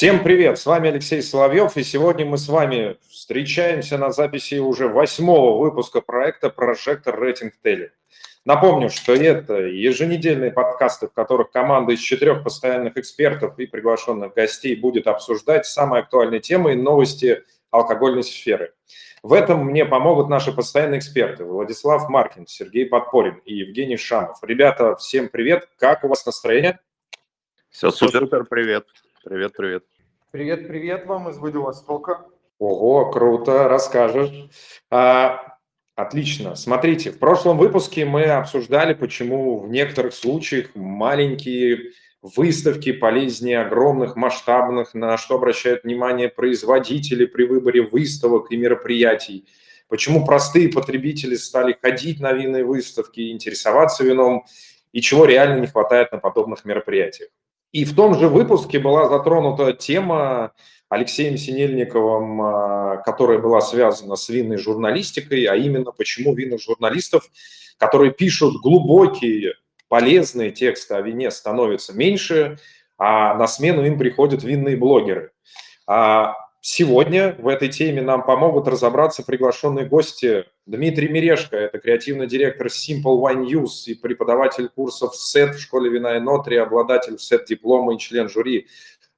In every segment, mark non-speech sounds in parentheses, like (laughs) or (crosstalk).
Всем привет, с вами Алексей Соловьев, и сегодня мы с вами встречаемся на записи уже восьмого выпуска проекта «Прожектор Рейтинг Телли». Напомню, что это еженедельные подкасты, в которых команда из четырех постоянных экспертов и приглашенных гостей будет обсуждать самые актуальные темы и новости алкогольной сферы. В этом мне помогут наши постоянные эксперты Владислав Маркин, Сергей Подпорин и Евгений Шамов. Ребята, всем привет, как у вас настроение? Все супер, супер привет. Привет, привет. Привет, привет вам из Владивостока. Ого, круто, расскажешь. А, отлично. Смотрите, в прошлом выпуске мы обсуждали, почему в некоторых случаях маленькие выставки полезнее огромных, масштабных, на что обращают внимание производители при выборе выставок и мероприятий. Почему простые потребители стали ходить на винные выставки, интересоваться вином, и чего реально не хватает на подобных мероприятиях. И в том же выпуске была затронута тема Алексеем Синельниковым, а, которая была связана с винной журналистикой, а именно почему винных журналистов, которые пишут глубокие, полезные тексты о вине, становится меньше, а на смену им приходят винные блогеры. Сегодня в этой теме нам помогут разобраться приглашенные гости. Дмитрий Мирешко, это креативный директор Simple Wine News и преподаватель курсов SET в школе вина и нотри, обладатель SET диплома и член жюри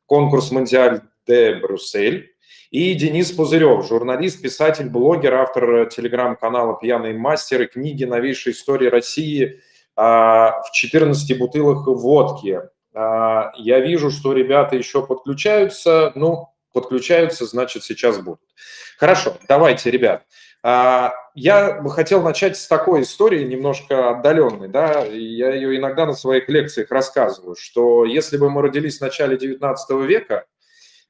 конкурс Мондиаль де Брюссель. И Денис Пузырев, журналист, писатель, блогер, автор телеграм-канала «Пьяный мастер» и книги «Новейшая история России» а, в 14 бутылах водки. А, я вижу, что ребята еще подключаются. Ну, подключаются, значит, сейчас будут. Хорошо, давайте, ребят. А, я бы хотел начать с такой истории, немножко отдаленной, да, я ее иногда на своих лекциях рассказываю, что если бы мы родились в начале 19 века,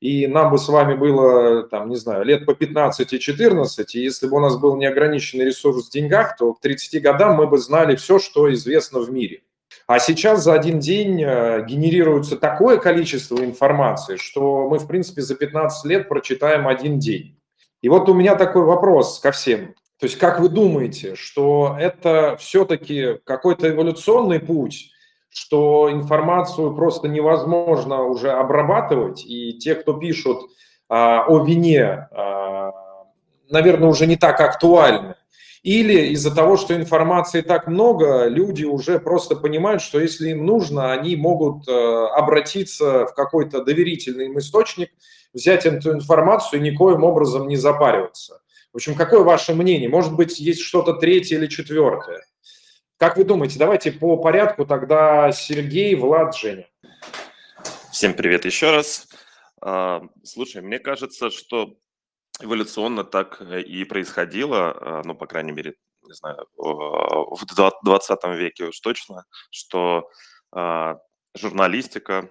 и нам бы с вами было, там, не знаю, лет по 15 и 14, и если бы у нас был неограниченный ресурс в деньгах, то к 30 годам мы бы знали все, что известно в мире. А сейчас за один день э, генерируется такое количество информации, что мы, в принципе, за 15 лет прочитаем один день. И вот у меня такой вопрос ко всем. То есть как вы думаете, что это все-таки какой-то эволюционный путь, что информацию просто невозможно уже обрабатывать, и те, кто пишут а, о вине, а, наверное, уже не так актуальны? Или из-за того, что информации так много, люди уже просто понимают, что если им нужно, они могут э, обратиться в какой-то доверительный им источник, взять эту информацию и никоим образом не запариваться. В общем, какое ваше мнение? Может быть, есть что-то третье или четвертое? Как вы думаете? Давайте по порядку тогда Сергей, Влад, Женя. Всем привет еще раз. А, слушай, мне кажется, что эволюционно так э, и происходило, э, ну, по крайней мере, не знаю, в 20 веке уж точно, что а, журналистика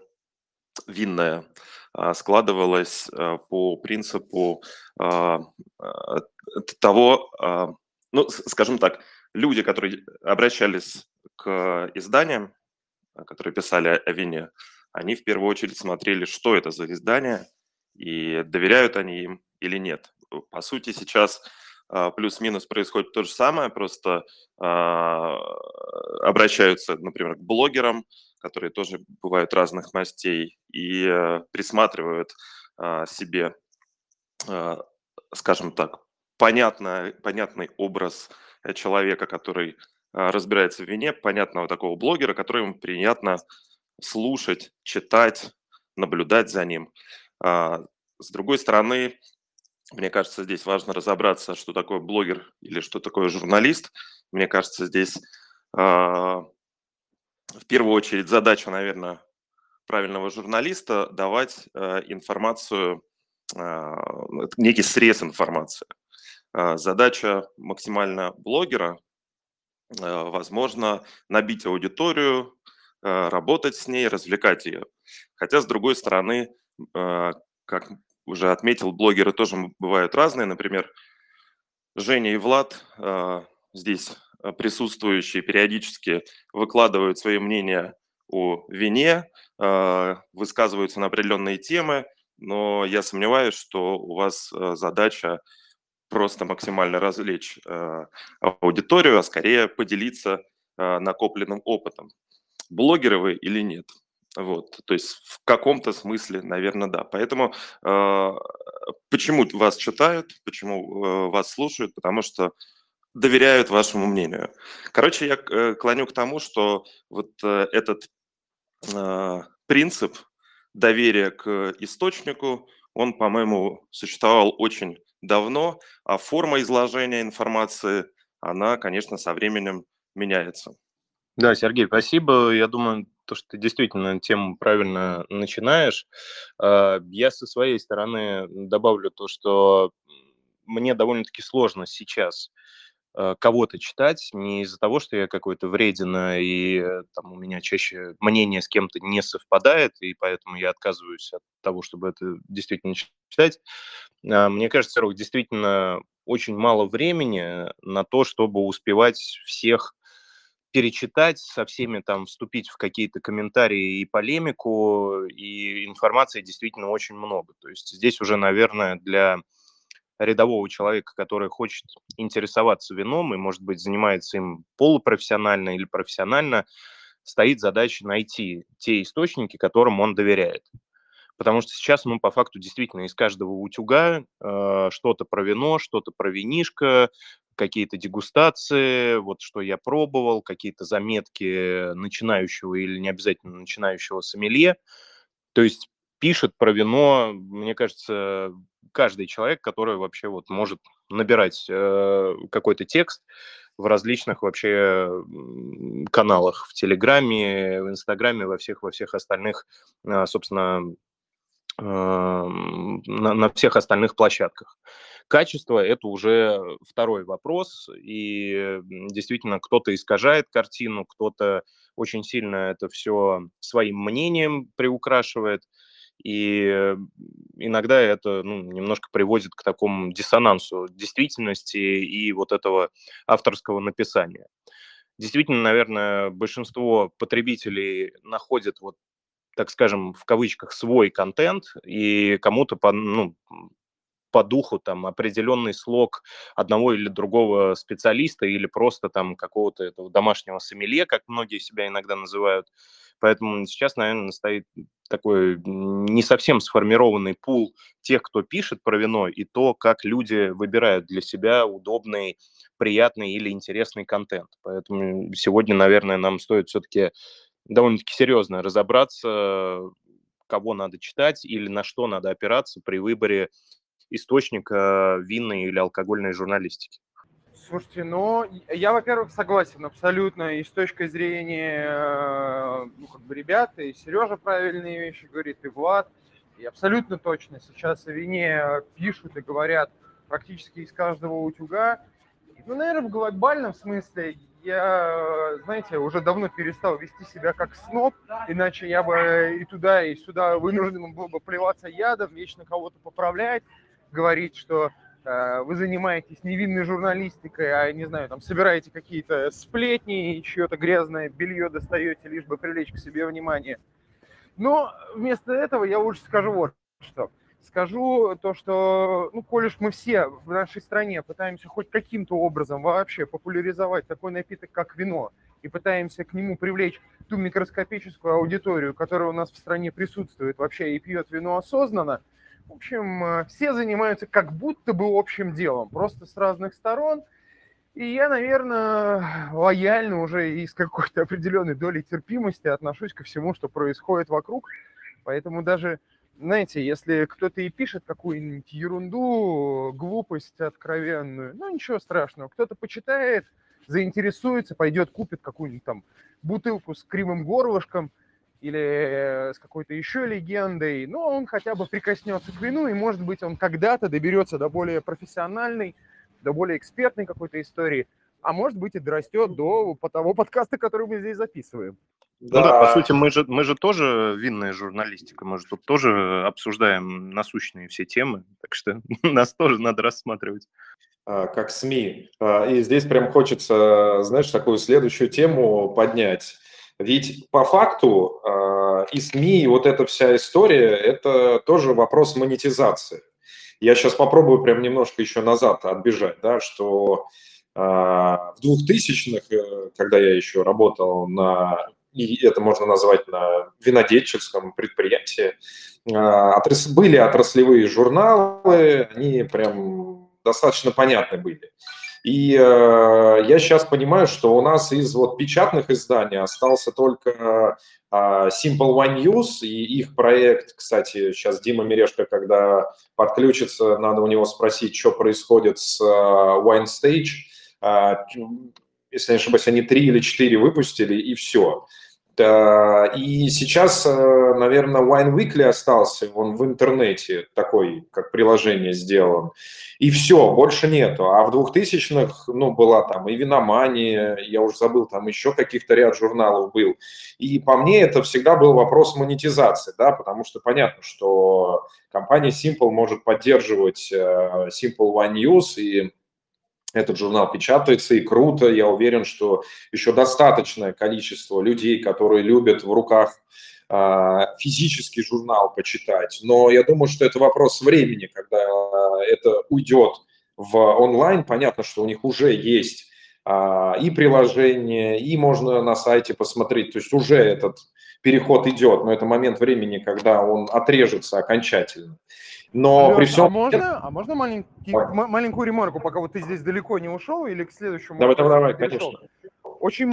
винная а, складывалась э, по принципу а, того, ну, скажем так, люди, которые обращались к изданиям, которые писали о вине, они в первую очередь смотрели, что это за издание, и доверяют они им или нет. По сути, сейчас а, плюс-минус происходит то же самое, просто а, обращаются, например, к блогерам, которые тоже бывают разных мастей, и э, присматривают а, себе, скажем так, понятно, понятный образ человека, который разбирается в вине, понятного такого блогера, который ему приятно слушать, читать, наблюдать за ним. С другой стороны, мне кажется, здесь важно разобраться, что такое блогер или что такое журналист. Мне кажется, здесь э, в первую очередь задача, наверное, правильного журналиста давать э, информацию, э, некий срез информации. Э, задача максимально блогера, э, возможно, набить аудиторию, э, работать с ней, развлекать ее. Хотя, с другой стороны, как уже отметил, блогеры тоже бывают разные. Например, Женя и Влад э, здесь э, присутствующие периодически выкладывают свои мнения о вине, э, высказываются на определенные темы, но я сомневаюсь, что у вас задача просто максимально развлечь аудиторию, а скорее поделиться накопленным опытом. Блогеры вы или нет? Вот, то есть в каком-то смысле, наверное, да. Поэтому э, почему вас читают, почему э, вас слушают, потому что доверяют вашему мнению. Короче, я э, клоню к тому, что вот э, этот э, принцип доверия к источнику, он, по-моему, существовал очень давно, а форма изложения информации, она, конечно, со временем меняется. Да, Сергей, спасибо. Я думаю, то, что ты действительно тему правильно начинаешь. А, я со своей стороны добавлю то, что мне довольно-таки сложно сейчас а, кого-то читать не из-за того, что я какой-то вредина и э, там у меня чаще мнение с кем-то не совпадает, и поэтому я отказываюсь от того, чтобы это действительно читать. А, мне кажется, Рок, действительно очень мало времени на то, чтобы успевать всех перечитать, со всеми там вступить в какие-то комментарии и полемику, и информации действительно очень много. То есть здесь уже, наверное, для рядового человека, который хочет интересоваться вином и, может быть, занимается им полупрофессионально или профессионально, стоит задача найти те источники, которым он доверяет. Потому что сейчас, ну, по факту, действительно, из каждого утюга э, что-то про вино, что-то про винишко, какие-то дегустации, вот что я пробовал, какие-то заметки начинающего или не обязательно начинающего сомелье. То есть пишет про вино, мне кажется, каждый человек, который вообще вот может набирать э, какой-то текст в различных вообще каналах, в Телеграме, в Инстаграме, во всех, во всех остальных, э, собственно, на, на всех остальных площадках. Качество – это уже второй вопрос, и действительно кто-то искажает картину, кто-то очень сильно это все своим мнением приукрашивает – и иногда это ну, немножко приводит к такому диссонансу действительности и вот этого авторского написания. Действительно, наверное, большинство потребителей находят вот так скажем, в кавычках, свой контент, и кому-то по, ну, по духу там определенный слог одного или другого специалиста или просто там какого-то этого домашнего сомелье, как многие себя иногда называют. Поэтому сейчас, наверное, стоит такой не совсем сформированный пул тех, кто пишет про вино, и то, как люди выбирают для себя удобный, приятный или интересный контент. Поэтому сегодня, наверное, нам стоит все-таки довольно-таки серьезно разобраться, кого надо читать или на что надо опираться при выборе источника винной или алкогольной журналистики. Слушайте, ну, я, во-первых, согласен абсолютно и с точки зрения, э, ну, как бы, ребят, и Сережа правильные вещи говорит, и Влад, и абсолютно точно сейчас о вине пишут и говорят практически из каждого утюга. Ну, наверное, в глобальном смысле я, знаете, уже давно перестал вести себя как сноб, иначе я бы и туда, и сюда вынужден был бы плеваться ядом, вечно кого-то поправлять, говорить, что э, вы занимаетесь невинной журналистикой, а, не знаю, там, собираете какие-то сплетни и чье-то грязное белье достаете, лишь бы привлечь к себе внимание. Но вместо этого я лучше скажу вот что. Скажу то, что, ну, коль уж мы все в нашей стране пытаемся хоть каким-то образом вообще популяризовать такой напиток, как вино, и пытаемся к нему привлечь ту микроскопическую аудиторию, которая у нас в стране присутствует вообще и пьет вино осознанно, в общем, э, все занимаются как будто бы общим делом, просто с разных сторон. И я, наверное, лояльно уже и с какой-то определенной долей терпимости отношусь ко всему, что происходит вокруг. Поэтому даже, знаете, если кто-то и пишет какую-нибудь ерунду, глупость откровенную, ну ничего страшного. Кто-то почитает, заинтересуется, пойдет, купит какую-нибудь там бутылку с кривым горлышком – или с какой-то еще легендой, но он хотя бы прикоснется к вину, и, может быть, он когда-то доберется до более профессиональной, до более экспертной какой-то истории, а может быть и дорастет до того подкаста, который мы здесь записываем. Да. Ну да, по сути, мы же, мы же тоже винная журналистика, мы же тут тоже обсуждаем насущные все темы, так что (laughs) нас тоже надо рассматривать. А, как СМИ. А, и здесь прям хочется, знаешь, такую следующую тему поднять. Ведь по факту э, и СМИ, и вот эта вся история, это тоже вопрос монетизации. Я сейчас попробую прям немножко еще назад отбежать, да, что э, в 2000-х, э, когда я еще работал на и это можно назвать на винодельческом предприятии, были отраслевые журналы, они прям достаточно понятны были. И э, я сейчас понимаю, что у нас из вот печатных изданий остался только э, Simple One News и их проект, кстати, сейчас Дима Мерешко, когда подключится, надо у него спросить, что происходит с э, Wine Stage. Э, если не ошибаюсь, они три или четыре выпустили, и все. И сейчас, э, наверное, Wine Weekly остался, он в интернете такой, как приложение сделан. И все, больше нету. А в 2000-х, ну, была там и Виномания, я уже забыл, там еще каких-то ряд журналов был. И по мне это всегда был вопрос монетизации, да, потому что понятно, что компания Simple может поддерживать э, Simple One News и этот журнал печатается, и круто. Я уверен, что еще достаточное количество людей, которые любят в руках а, физический журнал почитать. Но я думаю, что это вопрос времени, когда это уйдет в онлайн. Понятно, что у них уже есть а, и приложение, и можно на сайте посмотреть. То есть уже этот переход идет, но это момент времени, когда он отрежется окончательно. Но Леш, при всем... А можно, а можно маленький, маленькую ремарку, пока вот ты здесь далеко не ушел или к следующему? Давай, давай, давай, конечно. Очень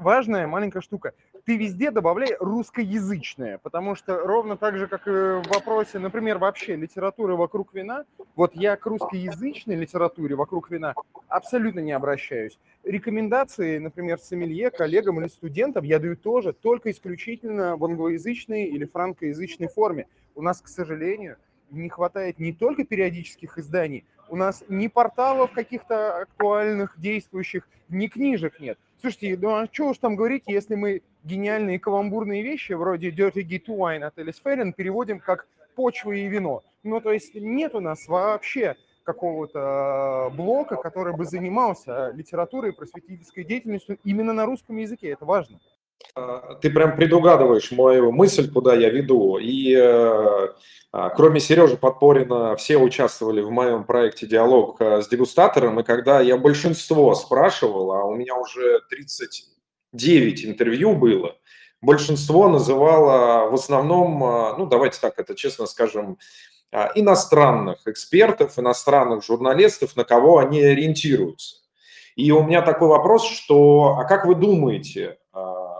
важная маленькая штука. Ты везде добавляй русскоязычное, потому что ровно так же, как и в вопросе, например, вообще литературы вокруг вина, вот я к русскоязычной литературе вокруг вина абсолютно не обращаюсь. Рекомендации, например, сомелье, коллегам или студентам я даю тоже только исключительно в англоязычной или франкоязычной форме. У нас, к сожалению, не хватает не только периодических изданий, у нас ни порталов каких-то актуальных, действующих, ни книжек нет. Слушайте, ну а что уж там говорить, если мы гениальные каламбурные вещи вроде Dirty to Wine от Элис Феррин переводим как почва и вино. Ну, то есть нет у нас вообще какого-то блока, который бы занимался литературой просветительской деятельностью именно на русском языке. Это важно. А, ты прям предугадываешь мою мысль, куда я веду. И э, а, кроме Сережи Подпорина, все участвовали в моем проекте «Диалог э, с дегустатором». И когда я большинство спрашивал, а у меня уже 39 интервью было, большинство называло в основном, э, ну давайте так это честно скажем, иностранных экспертов, иностранных журналистов, на кого они ориентируются. И у меня такой вопрос, что, а как вы думаете,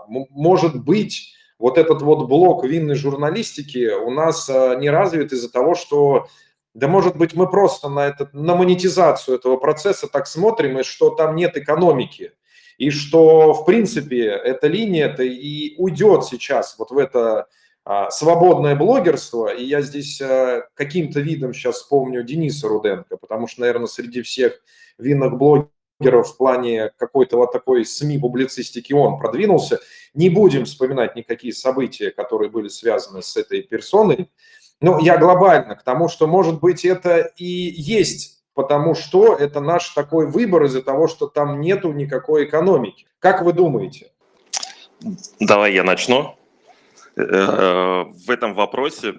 может быть, вот этот вот блок винной журналистики у нас а, не развит из-за того, что, да может быть, мы просто на, этот, на монетизацию этого процесса так смотрим, и что там нет экономики, и что, в принципе, эта линия-то и уйдет сейчас вот в это а, свободное блогерство, и я здесь а, каким-то видом сейчас вспомню Дениса Руденко, потому что, наверное, среди всех винных блогеров в плане какой-то вот такой СМИ-публицистики он продвинулся. Не будем вспоминать никакие события, которые были связаны с этой персоной. Но я глобально к тому, что, может быть, это и есть, потому что это наш такой выбор из-за того, что там нету никакой экономики. Как вы думаете? Давай я начну. Э, в этом вопросе,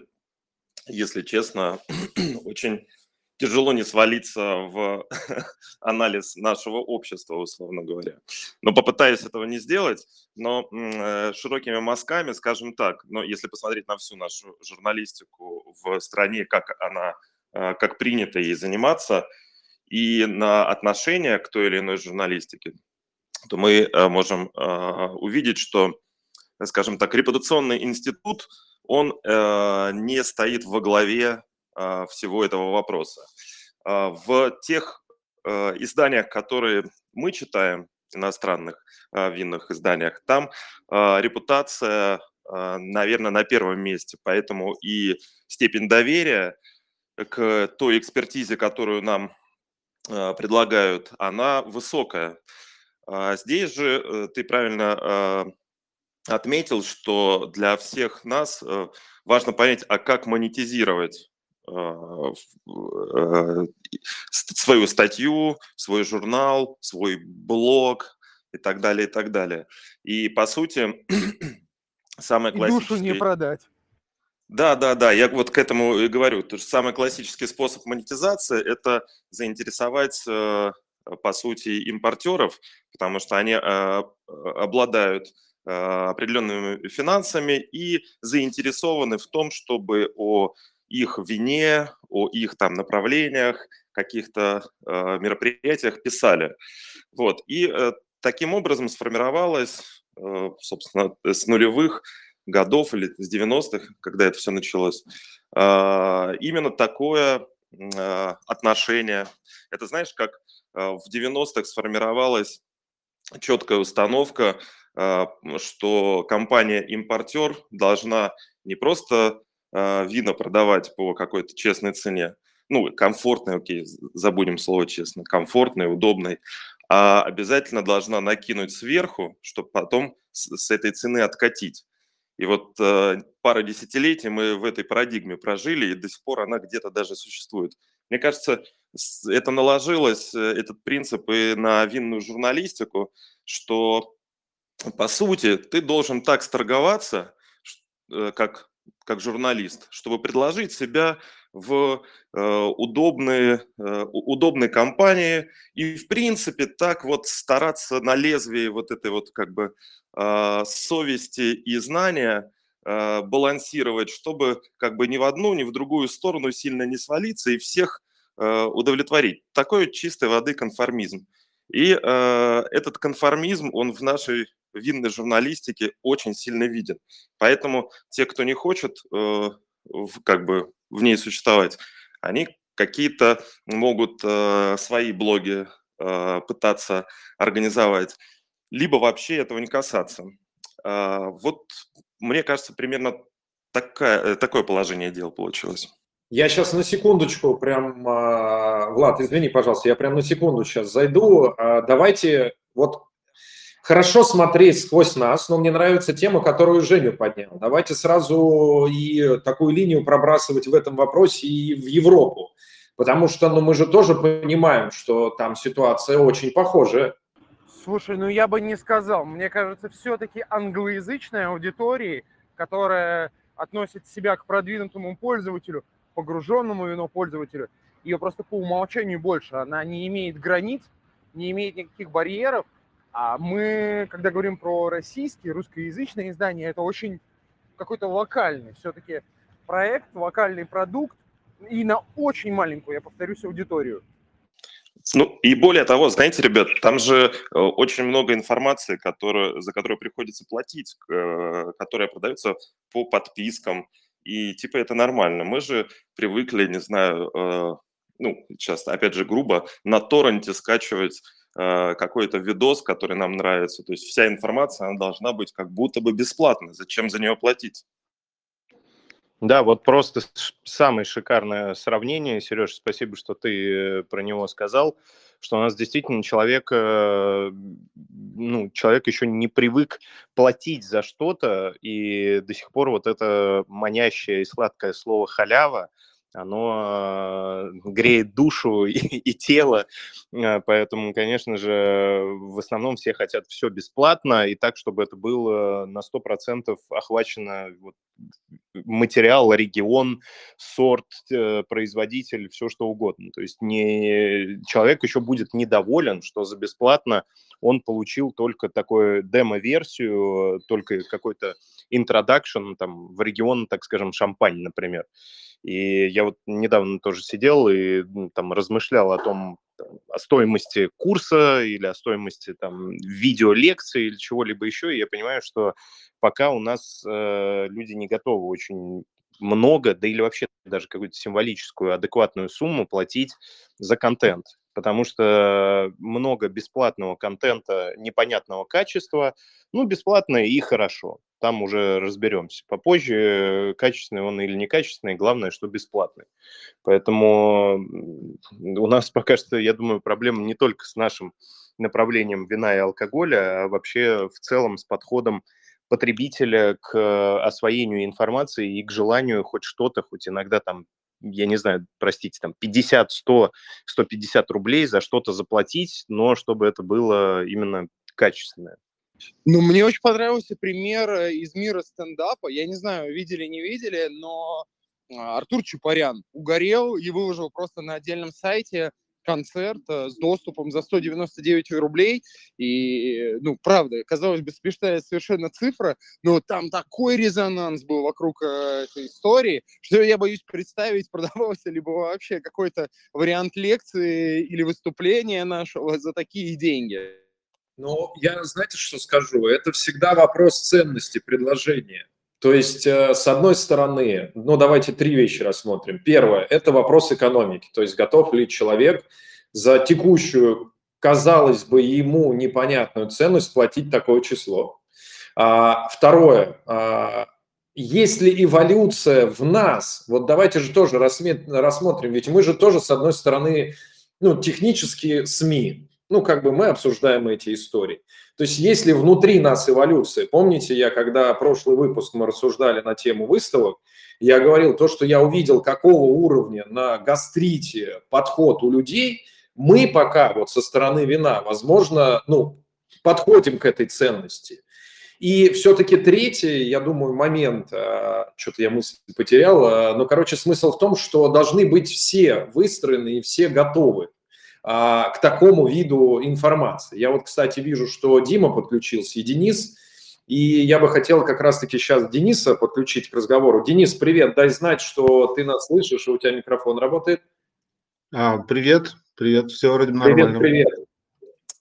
если честно, (clears throat) очень тяжело не свалиться в (laughs) анализ нашего общества, условно говоря. Но попытаюсь этого не сделать, но э, широкими мазками, скажем так, но если посмотреть на всю нашу журналистику в стране, как она, э, как принято ей заниматься, и на отношение к той или иной журналистике, то мы э, можем увидеть, что, скажем так, репутационный институт, он не стоит во главе всего этого вопроса. А, в тех а, изданиях, которые мы читаем, иностранных винных изданиях, там репутация, наверное, на первом месте, поэтому и степень доверия к той экспертизе, которую нам предлагают, она высокая. Здесь же э, ты правильно отметил, что для всех нас э, важно понять, а как монетизировать а, свою статью, свой журнал, свой блог и так далее, и так далее. И, по сути, (clears throat) самое классическое... душу не продать. Да, да, да, я вот к этому и говорю. То есть самый классический способ монетизации – это заинтересовать, э, по сути, импортеров, потому что они э, обладают определенными финансами и заинтересованы в том, чтобы о их вине, о их там направлениях, каких-то э, мероприятиях писали. Вот. И э, таким образом сформировалась, э, собственно, с нулевых годов или с 90-х, когда это все началось, э, именно такое э, отношение. Это знаешь, как э, в 90-х сформировалась четкая установка, э, что компания-импортер должна не просто э, вина продавать по какой-то честной цене, ну, комфортной, окей, забудем слово честно, комфортной, удобной, а обязательно должна накинуть сверху, чтобы потом с, с этой цены откатить. И вот э, пара десятилетий мы в этой парадигме прожили, и до сих пор она где-то даже существует. Мне кажется, это наложилось, э, этот принцип и на винную журналистику, что, по сути, ты должен так сторговаться, э, как, как журналист, чтобы предложить себя в э, удобные, э, удобной компании и, в принципе, так вот стараться на лезвии вот этой вот как бы э, совести и знания э, балансировать, чтобы как бы ни в одну, ни в другую сторону сильно не свалиться и всех э, удовлетворить. Такой чистой воды конформизм. И э, этот конформизм, он в нашей винной журналистике очень сильно виден. Поэтому те, кто не хочет э, как бы в ней существовать, они какие-то могут э, свои блоги э, пытаться организовать, либо вообще этого не касаться. Э, вот мне кажется, примерно такая, такое положение дел получилось. Я сейчас на секундочку прям, э, Влад, извини, пожалуйста, я прям на секунду сейчас зайду. Э, давайте вот хорошо смотреть сквозь нас, но мне нравится тема, которую Женя поднял. Давайте сразу и такую линию пробрасывать в этом вопросе и в Европу. Потому что ну, мы же тоже понимаем, что там ситуация очень похожая. Слушай, ну я бы не сказал. Мне кажется, все-таки англоязычная аудитория, которая относит себя к продвинутому пользователю, погруженному вино пользователю, ее просто по умолчанию больше. Она не имеет границ, не имеет никаких барьеров – а мы, когда говорим про российские, русскоязычные издания, это очень какой-то локальный все-таки проект, локальный продукт и на очень маленькую, я повторюсь, аудиторию. Ну и более того, знаете, ребят, там же э, очень много информации, которую, за которую приходится платить, э, которая продается по подпискам, и типа это нормально. Мы же привыкли, не знаю, э, ну, сейчас, опять же, грубо, на торренте скачивать какой-то видос, который нам нравится. То есть вся информация, она должна быть как будто бы бесплатной. Зачем за нее платить? Да, вот просто самое шикарное сравнение, Сереж, спасибо, что ты э, про него сказал, что у нас действительно человек, э, ну, человек еще не привык платить за что-то, и до сих пор вот это манящее и сладкое слово халява, оно греет душу (laughs) и, и тело, а, поэтому, конечно же, в основном все хотят все бесплатно и так, чтобы это было на 100% охвачено вот, материал, регион, сорт, э, производитель, все что угодно. То есть не, человек еще будет недоволен, что за бесплатно он получил только такую демо-версию, только какой-то introduction там, в регион, так скажем, Шампань, например. И я вот недавно тоже сидел и там размышлял о том, о стоимости курса или о стоимости там видеолекции или чего-либо еще, и я понимаю, что пока у нас э, люди не готовы очень много, да или вообще даже какую-то символическую, адекватную сумму платить за контент потому что много бесплатного контента непонятного качества, ну, бесплатно и хорошо, там уже разберемся. Попозже, качественный он или некачественный, главное, что бесплатный. Поэтому у нас пока что, я думаю, проблема не только с нашим направлением вина и алкоголя, а вообще в целом с подходом потребителя к освоению информации и к желанию хоть что-то, хоть иногда там я не знаю, простите, там 50, 100, 150 рублей за что-то заплатить, но чтобы это было именно качественное. Ну, мне очень понравился пример э, из мира стендапа. Я не знаю, видели, не видели, но а, Артур Чапарян угорел и выложил просто на отдельном сайте концерт с доступом за 199 рублей. И, ну, правда, казалось бы, смешная совершенно цифра, но там такой резонанс был вокруг этой истории, что я боюсь представить, (laughs) продавался ли бы вообще какой-то вариант лекции или выступления нашего за такие деньги. Ну, я, знаете, что скажу? Это всегда вопрос ценности предложения. То есть, э, с одной стороны, ну, давайте три вещи рассмотрим. Первое – это вопрос экономики. То есть, готов ли человек за текущую, казалось бы, ему непонятную ценность платить такое число. А, второе а, – есть ли эволюция в нас? Вот давайте же тоже рассмотрим, ведь мы же тоже, с одной стороны, ну, технические СМИ, ну, как бы мы обсуждаем эти истории. То есть если внутри нас эволюция, помните, я когда прошлый выпуск мы рассуждали на тему выставок, я говорил то, что я увидел, какого уровня на гастрите подход у людей, мы пока вот со стороны вина, возможно, ну, подходим к этой ценности. И все-таки третий, я думаю, момент, а, что-то я мысль потерял, а, но, короче, смысл в том, что должны быть все выстроены и все готовы а, к такому виду информации. Я вот, кстати, вижу, что Дима подключился и Денис, и я бы хотел как раз-таки сейчас Дениса подключить к разговору. Денис, привет, дай знать, что ты нас слышишь, и у тебя микрофон работает. А, привет, привет, все вроде нормально. Привет, привет.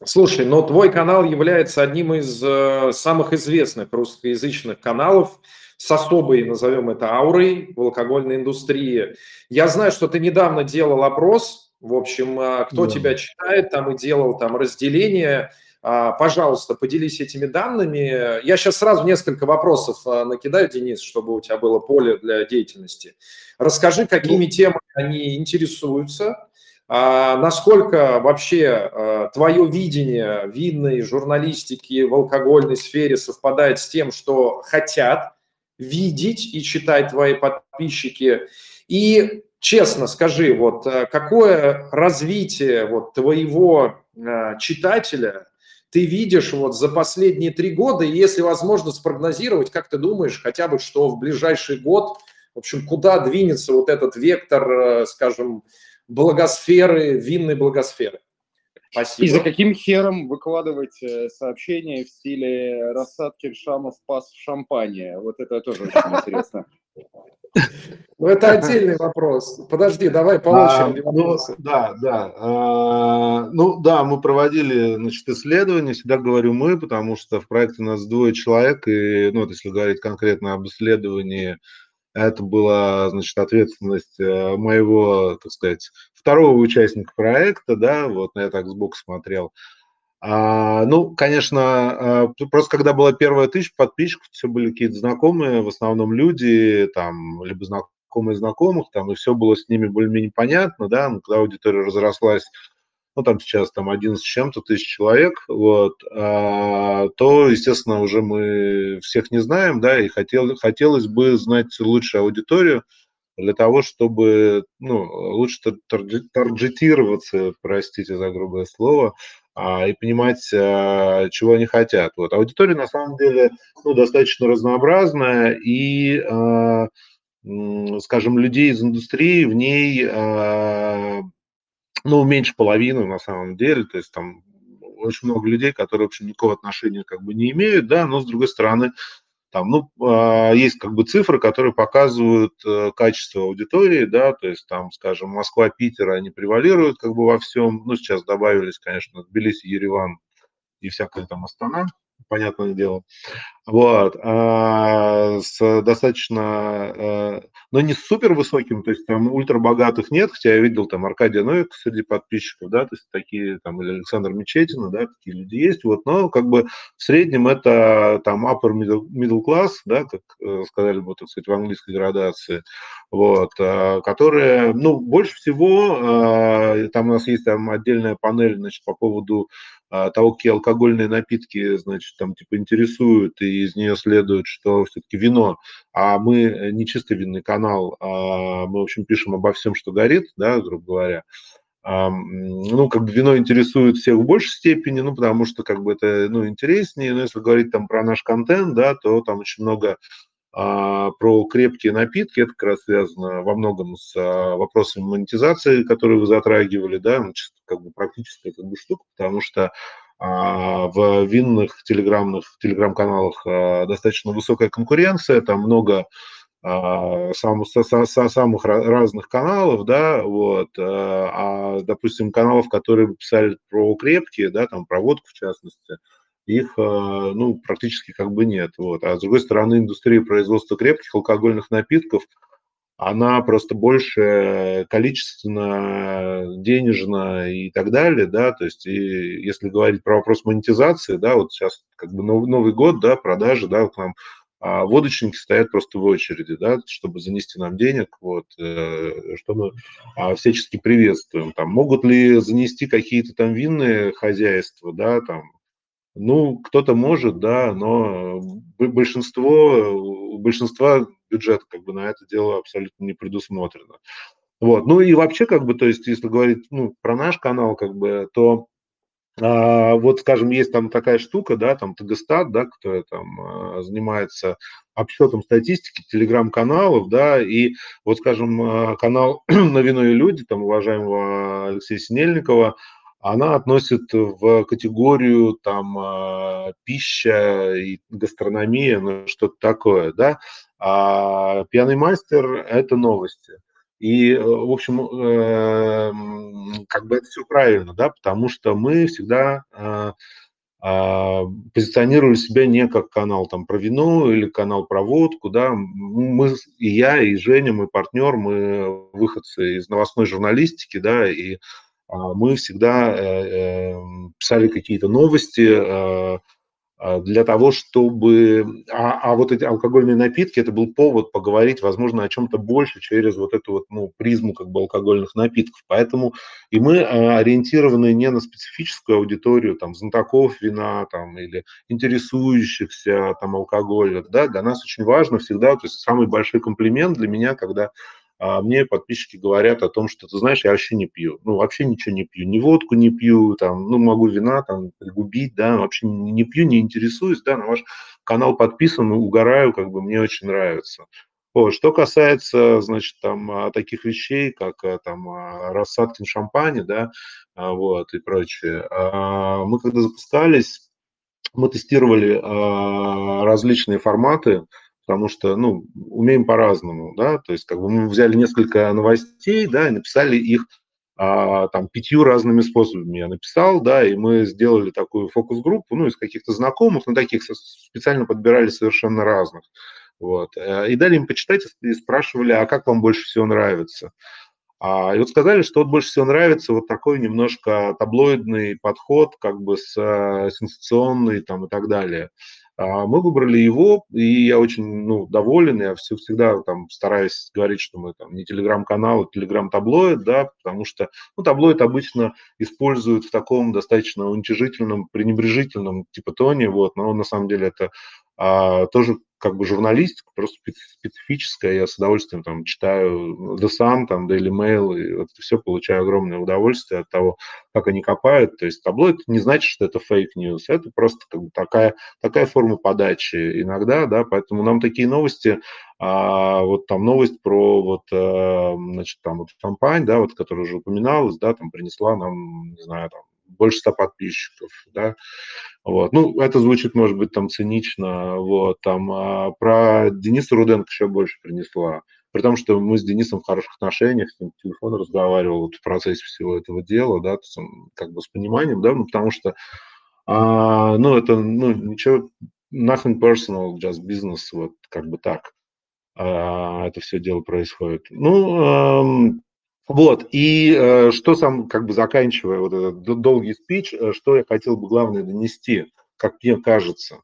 Слушай, но твой канал является одним из э, самых известных русскоязычных каналов с особой, назовем это, аурой в алкогольной индустрии. Я знаю, что ты недавно делал опрос в общем, а, кто да. тебя читает там и делал там разделение, а, пожалуйста, поделись этими данными. Я сейчас сразу несколько вопросов а, накидаю, Денис, чтобы у тебя было поле для деятельности. Расскажи, какими ну. темами они интересуются, насколько вообще твое видение винной журналистики в алкогольной сфере совпадает с тем, что хотят видеть и читать твои подписчики. И честно скажи, вот э, какое развитие вот твоего э, читателя ты видишь вот за последние три года, и если возможно спрогнозировать, как ты думаешь, хотя бы что в ближайший год, в общем, куда двинется вот этот вектор, э, скажем, благосферы, винной благосферы? Спасибо. И за каким хером выкладывать сообщения в стиле «Рассадки Шамов пас в шампане»? Вот это тоже очень интересно. Ну, это (laughs) отдельный вопрос. Подожди, давай по очереди. А, ну, да, да. А, ну, да, мы проводили, значит, исследование, всегда говорю мы, потому что в проекте у нас двое человек, и, ну, вот если говорить конкретно об исследовании, это была, значит, ответственность э, моего, так сказать, второго участника проекта, да, вот я так сбоку смотрел. А, ну, конечно, а, просто когда была первая тысяча подписчиков, все были какие-то знакомые, в основном люди, там, либо знакомые знакомых, там, и все было с ними более-менее понятно, да, но когда аудитория разрослась, ну, там сейчас там 11 с чем-то тысяч человек, вот, а, то, естественно, уже мы всех не знаем, да, и хотел, хотелось бы знать лучше аудиторию, для того, чтобы ну, лучше таргетироваться, простите за грубое слово, а, и понимать, а, чего они хотят. Вот. Аудитория на самом деле ну, достаточно разнообразная, и, а, скажем, людей из индустрии в ней ну, меньше половины на самом деле, то есть там очень много людей, которые, в общем, никакого отношения как бы не имеют, да, но, с другой стороны, там, ну, а, есть как бы цифры, которые показывают э, качество аудитории, да, то есть там, скажем, Москва, Питер, они превалируют как бы во всем. Ну, сейчас добавились, конечно, Тбилиси, Ереван и всякая там Астана, понятное дело. Вот. А с достаточно, э, но не супер высоким, то есть там ультрабогатых нет, хотя я видел там Аркадия Новик среди подписчиков, да, то есть такие там, или Александр Мечетина, да, такие люди есть, вот, но как бы в среднем это там upper middle, middle class, да, как э, сказали бы, так сказать, в английской градации, вот, а, которые, ну, больше всего, а, там у нас есть там отдельная панель, значит, по поводу а, того, какие алкогольные напитки, значит, там, типа, интересуют, и из нее следует, что все-таки вино, а мы э, не чисто винный канал, а мы, в общем, пишем обо всем, что горит, да, грубо говоря, ну, как бы вино интересует всех в большей степени, ну, потому что, как бы, это, ну, интереснее, но если говорить там про наш контент, да, то там очень много а, про крепкие напитки, это как раз связано во многом с а, вопросами монетизации, которые вы затрагивали, да, ну, как бы практическая как бы штука, потому что в винных телеграмных телеграм-каналах достаточно высокая конкуренция, там много сам, со, со, самых разных каналов, да, вот, а, допустим, каналов, которые писали про крепкие, да, там, про водку в частности, их ну, практически как бы нет. Вот. А с другой стороны, индустрия производства крепких алкогольных напитков, она просто больше количественно, денежно и так далее, да, то есть и если говорить про вопрос монетизации, да, вот сейчас как бы Новый год, да, продажи, да, к нам а водочники стоят просто в очереди, да, чтобы занести нам денег, вот, э, что мы а, всячески приветствуем. Там, могут ли занести какие-то там винные хозяйства, да, там, ну, кто-то может, да, но большинство, у большинства бюджет как бы на это дело абсолютно не предусмотрено. Вот. Ну и вообще, как бы, то есть, если говорить ну, про наш канал, как бы, то а, вот, скажем, есть там такая штука, да, там Тагестат, да, кто там а, занимается обсчетом статистики телеграм-каналов, да, и вот, скажем, а, канал «На вино и люди», там, уважаемого Алексея Синельникова, она относит в категорию там а, пища и гастрономия, ну что-то такое, да. А пьяный мастер – это новости. И, э, в общем, эм, как бы это все правильно, да, потому что мы всегда а, а, позиционировали себя не как канал там про вино или канал про водку, да, мы, и я, и Женя, мой партнер, мы выходцы из новостной журналистики, да, и мы всегда э, эм, писали какие-то новости э, а, для того, чтобы... А, а вот эти алкогольные напитки, это был повод поговорить, возможно, о чем-то больше через вот эту вот ну, призму как бы алкогольных напитков. Поэтому и мы ориентированы не на специфическую аудиторию, там, знатоков вина, там, или интересующихся там алкоголем, да, для нас очень важно всегда, то есть самый большой комплимент для меня, когда а мне подписчики говорят о том, что, ты знаешь, я вообще не пью, ну, вообще ничего не пью, ни водку не пью, там, ну, могу вина там губить, да, вообще не пью, не интересуюсь, да, на ваш канал подписан, угораю, как бы мне очень нравится. Вот. Что касается, значит, там, а, таких вещей, как а, там рассадки на шампане, да, вот, и прочее, мы когда запускались, мы тестировали различные форматы, потому что, ну, умеем по-разному, да, то есть как бы мы взяли несколько новостей, да, и написали их а, там пятью разными способами я написал, да, и мы сделали такую фокус-группу, ну, из каких-то знакомых, но таких специально подбирали совершенно разных, вот, э, и дали им почитать и спрашивали, а как вам больше всего нравится? А, и вот сказали, что вот больше всего нравится вот такой немножко таблоидный подход, как бы с а, сенсационный там и так далее. А мы выбрали его, и я очень ну, доволен, я все, всегда там стараюсь говорить, что мы там не телеграм-канал, а телеграм-таблоид, да, потому что ну, таблоид обычно используют в таком достаточно уничижительном, пренебрежительном типа тоне, вот, но на самом деле это а, тоже как бы журналистика, просто специфическая. Я с удовольствием там читаю The Sun, там Daily Mail, и вот все получаю огромное удовольствие от того, как они копают. То есть таблоид не значит, что это фейк news, это просто как бы такая, такая форма подачи иногда, да, поэтому нам такие новости, а, вот там новость про вот, а, значит, там вот шампань, да, вот, которая уже упоминалась, да, там принесла нам, не знаю, там больше 100 подписчиков, да, вот. Ну, это звучит, может быть, там цинично, вот, там, а про Дениса Руденко еще больше принесла, при том, что мы с Денисом в хороших отношениях, с ним по разговаривал вот в процессе всего этого дела, да, как бы с пониманием, да, ну, потому что, а, ну, это, ну, ничего, nothing personal, just business, вот, как бы так, а, это все дело происходит. Ну, вот, и э, что сам, как бы заканчивая вот этот долгий спич, э, что я хотел бы главное донести, как мне кажется.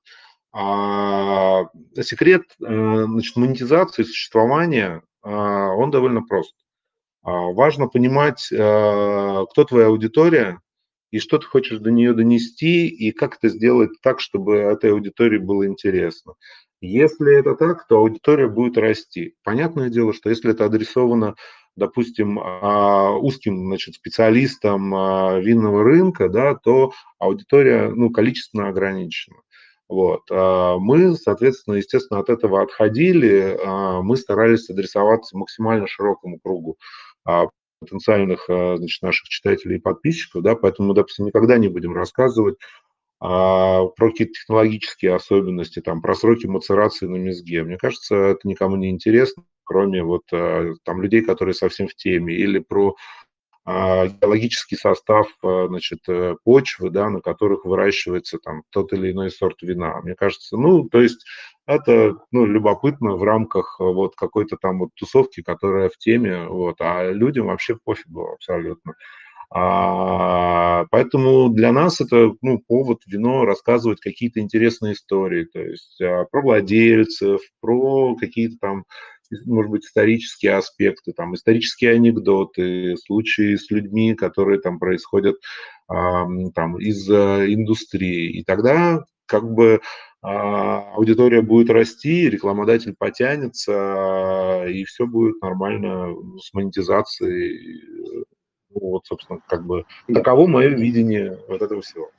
А, секрет э, значит, монетизации существования, э, он довольно прост. А, важно понимать, э, кто твоя аудитория, и что ты хочешь до нее донести, и как это сделать так, чтобы этой аудитории было интересно. Если это так, то аудитория будет расти. Понятное дело, что если это адресовано допустим, а, узким значит, специалистам а, винного рынка, да, то аудитория ну, количественно ограничена. Вот. А мы, соответственно, естественно, от этого отходили, мы старались адресоваться максимально широкому кругу потенциальных значит, наших читателей и подписчиков, да, поэтому мы, допустим, никогда не будем рассказывать а, про какие-то технологические особенности, там, про сроки мацерации на мезге. Мне кажется, это никому не интересно, кроме вот там людей, которые совсем в теме, или про а, геологический состав а, значит, э, почвы, да, на которых выращивается там тот или иной сорт вина. Мне кажется, ну, то есть это ну, любопытно в рамках вот какой-то там вот тусовки, которая в теме, вот, а людям вообще пофигу абсолютно. А, поэтому для нас это ну, повод вино рассказывать какие-то интересные истории, то есть а, про владельцев, про какие-то там может быть, исторические аспекты, там, исторические анекдоты, случаи с людьми, которые там происходят там, из э, индустрии. И тогда как бы а, аудитория будет расти, рекламодатель потянется, и все будет нормально с монетизацией. Ну, вот, собственно, как бы таково мое видение вот этого всего.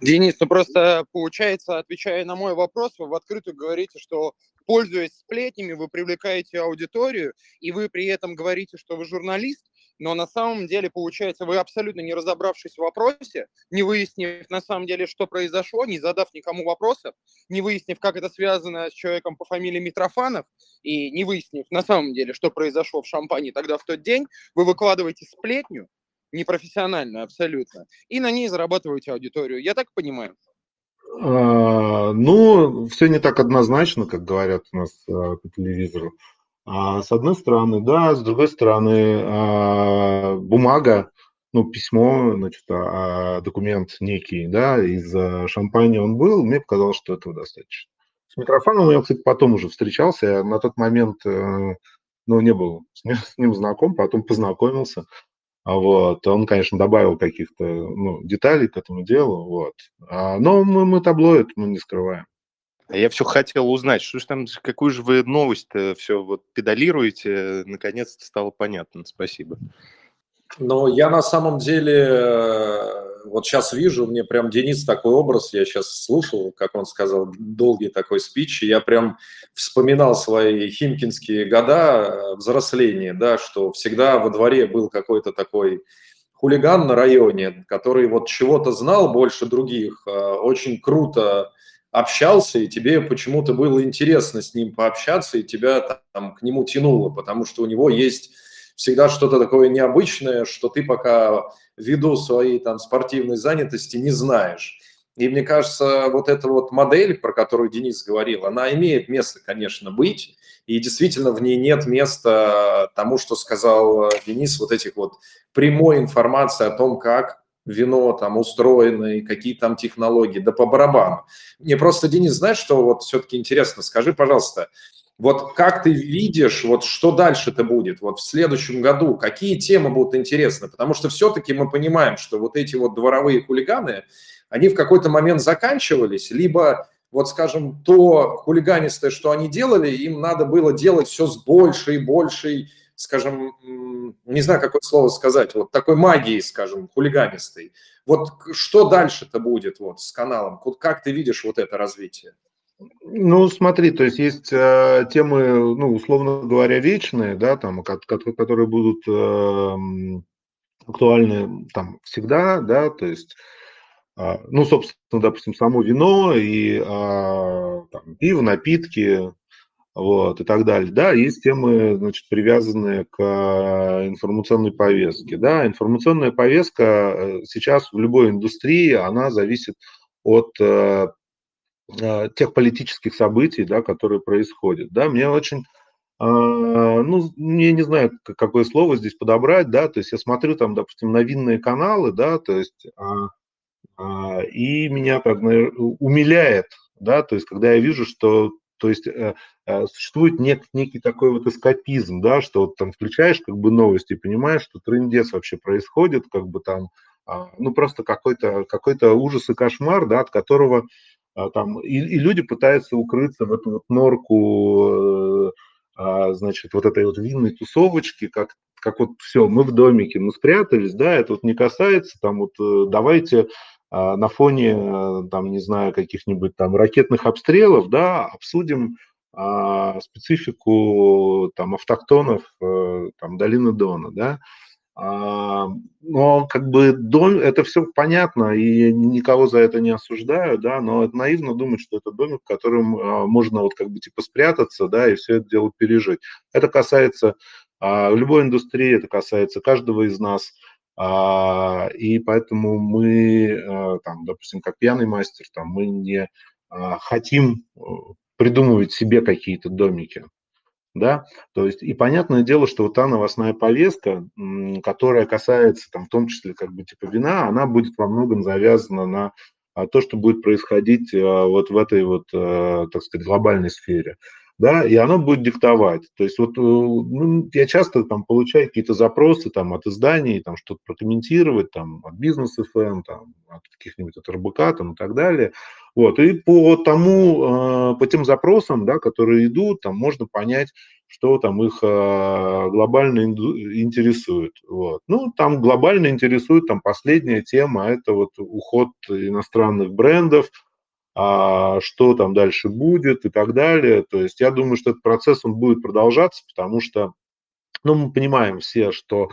Денис, ну просто получается, отвечая на мой вопрос, вы в открытую говорите, что пользуясь сплетнями, вы привлекаете аудиторию, и вы при этом говорите, что вы журналист, но на самом деле, получается, вы абсолютно не разобравшись в вопросе, не выяснив на самом деле, что произошло, не задав никому вопросов, не выяснив, как это связано с человеком по фамилии Митрофанов, и не выяснив на самом деле, что произошло в Шампане тогда в тот день, вы выкладываете сплетню, непрофессионально абсолютно, и на ней зарабатываете аудиторию. Я так понимаю? А, ну, все не так однозначно, как говорят у нас а, по телевизору. А, с одной стороны, да, с другой стороны, а, бумага, ну, письмо, значит, а, документ некий, да, из шампани он был, мне показалось, что этого достаточно. С микрофоном я, кстати, потом уже встречался, я на тот момент, э, ну, не был с ним, знаком, потом познакомился. Вот. Он, конечно, добавил каких-то ну, деталей к этому делу, вот. Но мы, мы таблоид, мы не скрываем. А я все хотел узнать, что же там, какую же вы новость все вот педалируете, наконец-то стало понятно. Спасибо. Но я на самом деле вот сейчас вижу, мне прям Денис такой образ, я сейчас слушал, как он сказал, долгий такой спич, и я прям вспоминал свои химкинские года э, взросления, да, что всегда во дворе был какой-то такой хулиган на районе, который вот чего-то знал больше других, э, очень круто общался, и тебе почему-то было интересно с ним пообщаться, и тебя там к нему тянуло, потому что у него есть всегда что-то такое необычное, что ты пока ввиду своей там спортивной занятости не знаешь. И мне кажется, вот эта вот модель, про которую Денис говорил, она имеет место, конечно, быть. И действительно в ней нет места тому, что сказал Денис, вот этих вот прямой информации о том, как вино там устроено и какие там технологии, да по барабану. Мне просто, Денис, знаешь, что вот все-таки интересно, скажи, пожалуйста, вот как ты видишь, вот что дальше-то будет, вот в следующем году, какие темы будут интересны? Потому что все-таки мы понимаем, что вот эти вот дворовые хулиганы, они в какой-то момент заканчивались, либо вот, скажем, то хулиганистое, что они делали, им надо было делать все с большей и большей, скажем, не знаю, какое слово сказать, вот такой магией, скажем, хулиганистой. Вот что дальше-то будет вот с каналом? Как ты видишь вот это развитие? Ну, смотри, то есть есть э, темы, ну, условно говоря, вечные, да, там, которые будут э, актуальны там всегда, да, то есть, э, ну, собственно, допустим, само вино и э, там, пиво, напитки, вот, и так далее. Да, есть темы, значит, привязанные к информационной повестке. Да, информационная повестка э, сейчас в любой индустрии, она зависит от э, а, тех политических событий, да, которые происходят. Да, мне очень, э, ну, я не знаю, какое слово здесь подобрать, да, то есть я смотрю там, допустим, новинные каналы, да, то есть, э, э, и меня как умиляет, да, то есть когда я вижу, что то есть э, э, существует нек, некий такой вот эскапизм, да, что вот там включаешь как бы новости понимаешь, что трендец вообще происходит, как бы там, э, ну просто какой-то какой ужас и кошмар, да, от которого а, там, и, и люди пытаются укрыться в эту вот норку, э, а, значит, вот этой вот винной тусовочки, как, как вот все, мы в домике, мы спрятались, да, это вот не касается, там вот давайте на фоне, там, не знаю, каких-нибудь там ракетных обстрелов, да, обсудим специфику там автохтонов там долины Дона, да, а, но как бы дом, это все понятно, и никого за это не осуждаю, да, но это наивно думать, что это домик, в котором а, можно вот как бы типа спрятаться, да, и все это дело пережить. Это касается а, любой индустрии, это касается каждого из нас, и поэтому мы, там, допустим, как пьяный мастер, там, мы не хотим э, придумывать себе какие-то домики да, то есть и понятное дело, что вот та новостная повестка, которая касается там в том числе как бы типа вина, она будет во многом завязана на а, то, что будет происходить а, вот в этой вот, а, так сказать, глобальной сфере да, и оно будет диктовать. То есть вот э, ну, я часто там получаю какие-то запросы там от изданий, там что-то прокомментировать, там от бизнес FM, там от каких-нибудь от РБК там и так далее. Вот, и по тому, э, по тем запросам, да, которые идут, там можно понять, что там их э, глобально интересует. Вот. Ну, там глобально интересует там последняя тема, это вот уход иностранных брендов – а что там дальше будет и так далее. То есть я думаю, что этот процесс он будет продолжаться, потому что ну, мы понимаем все, что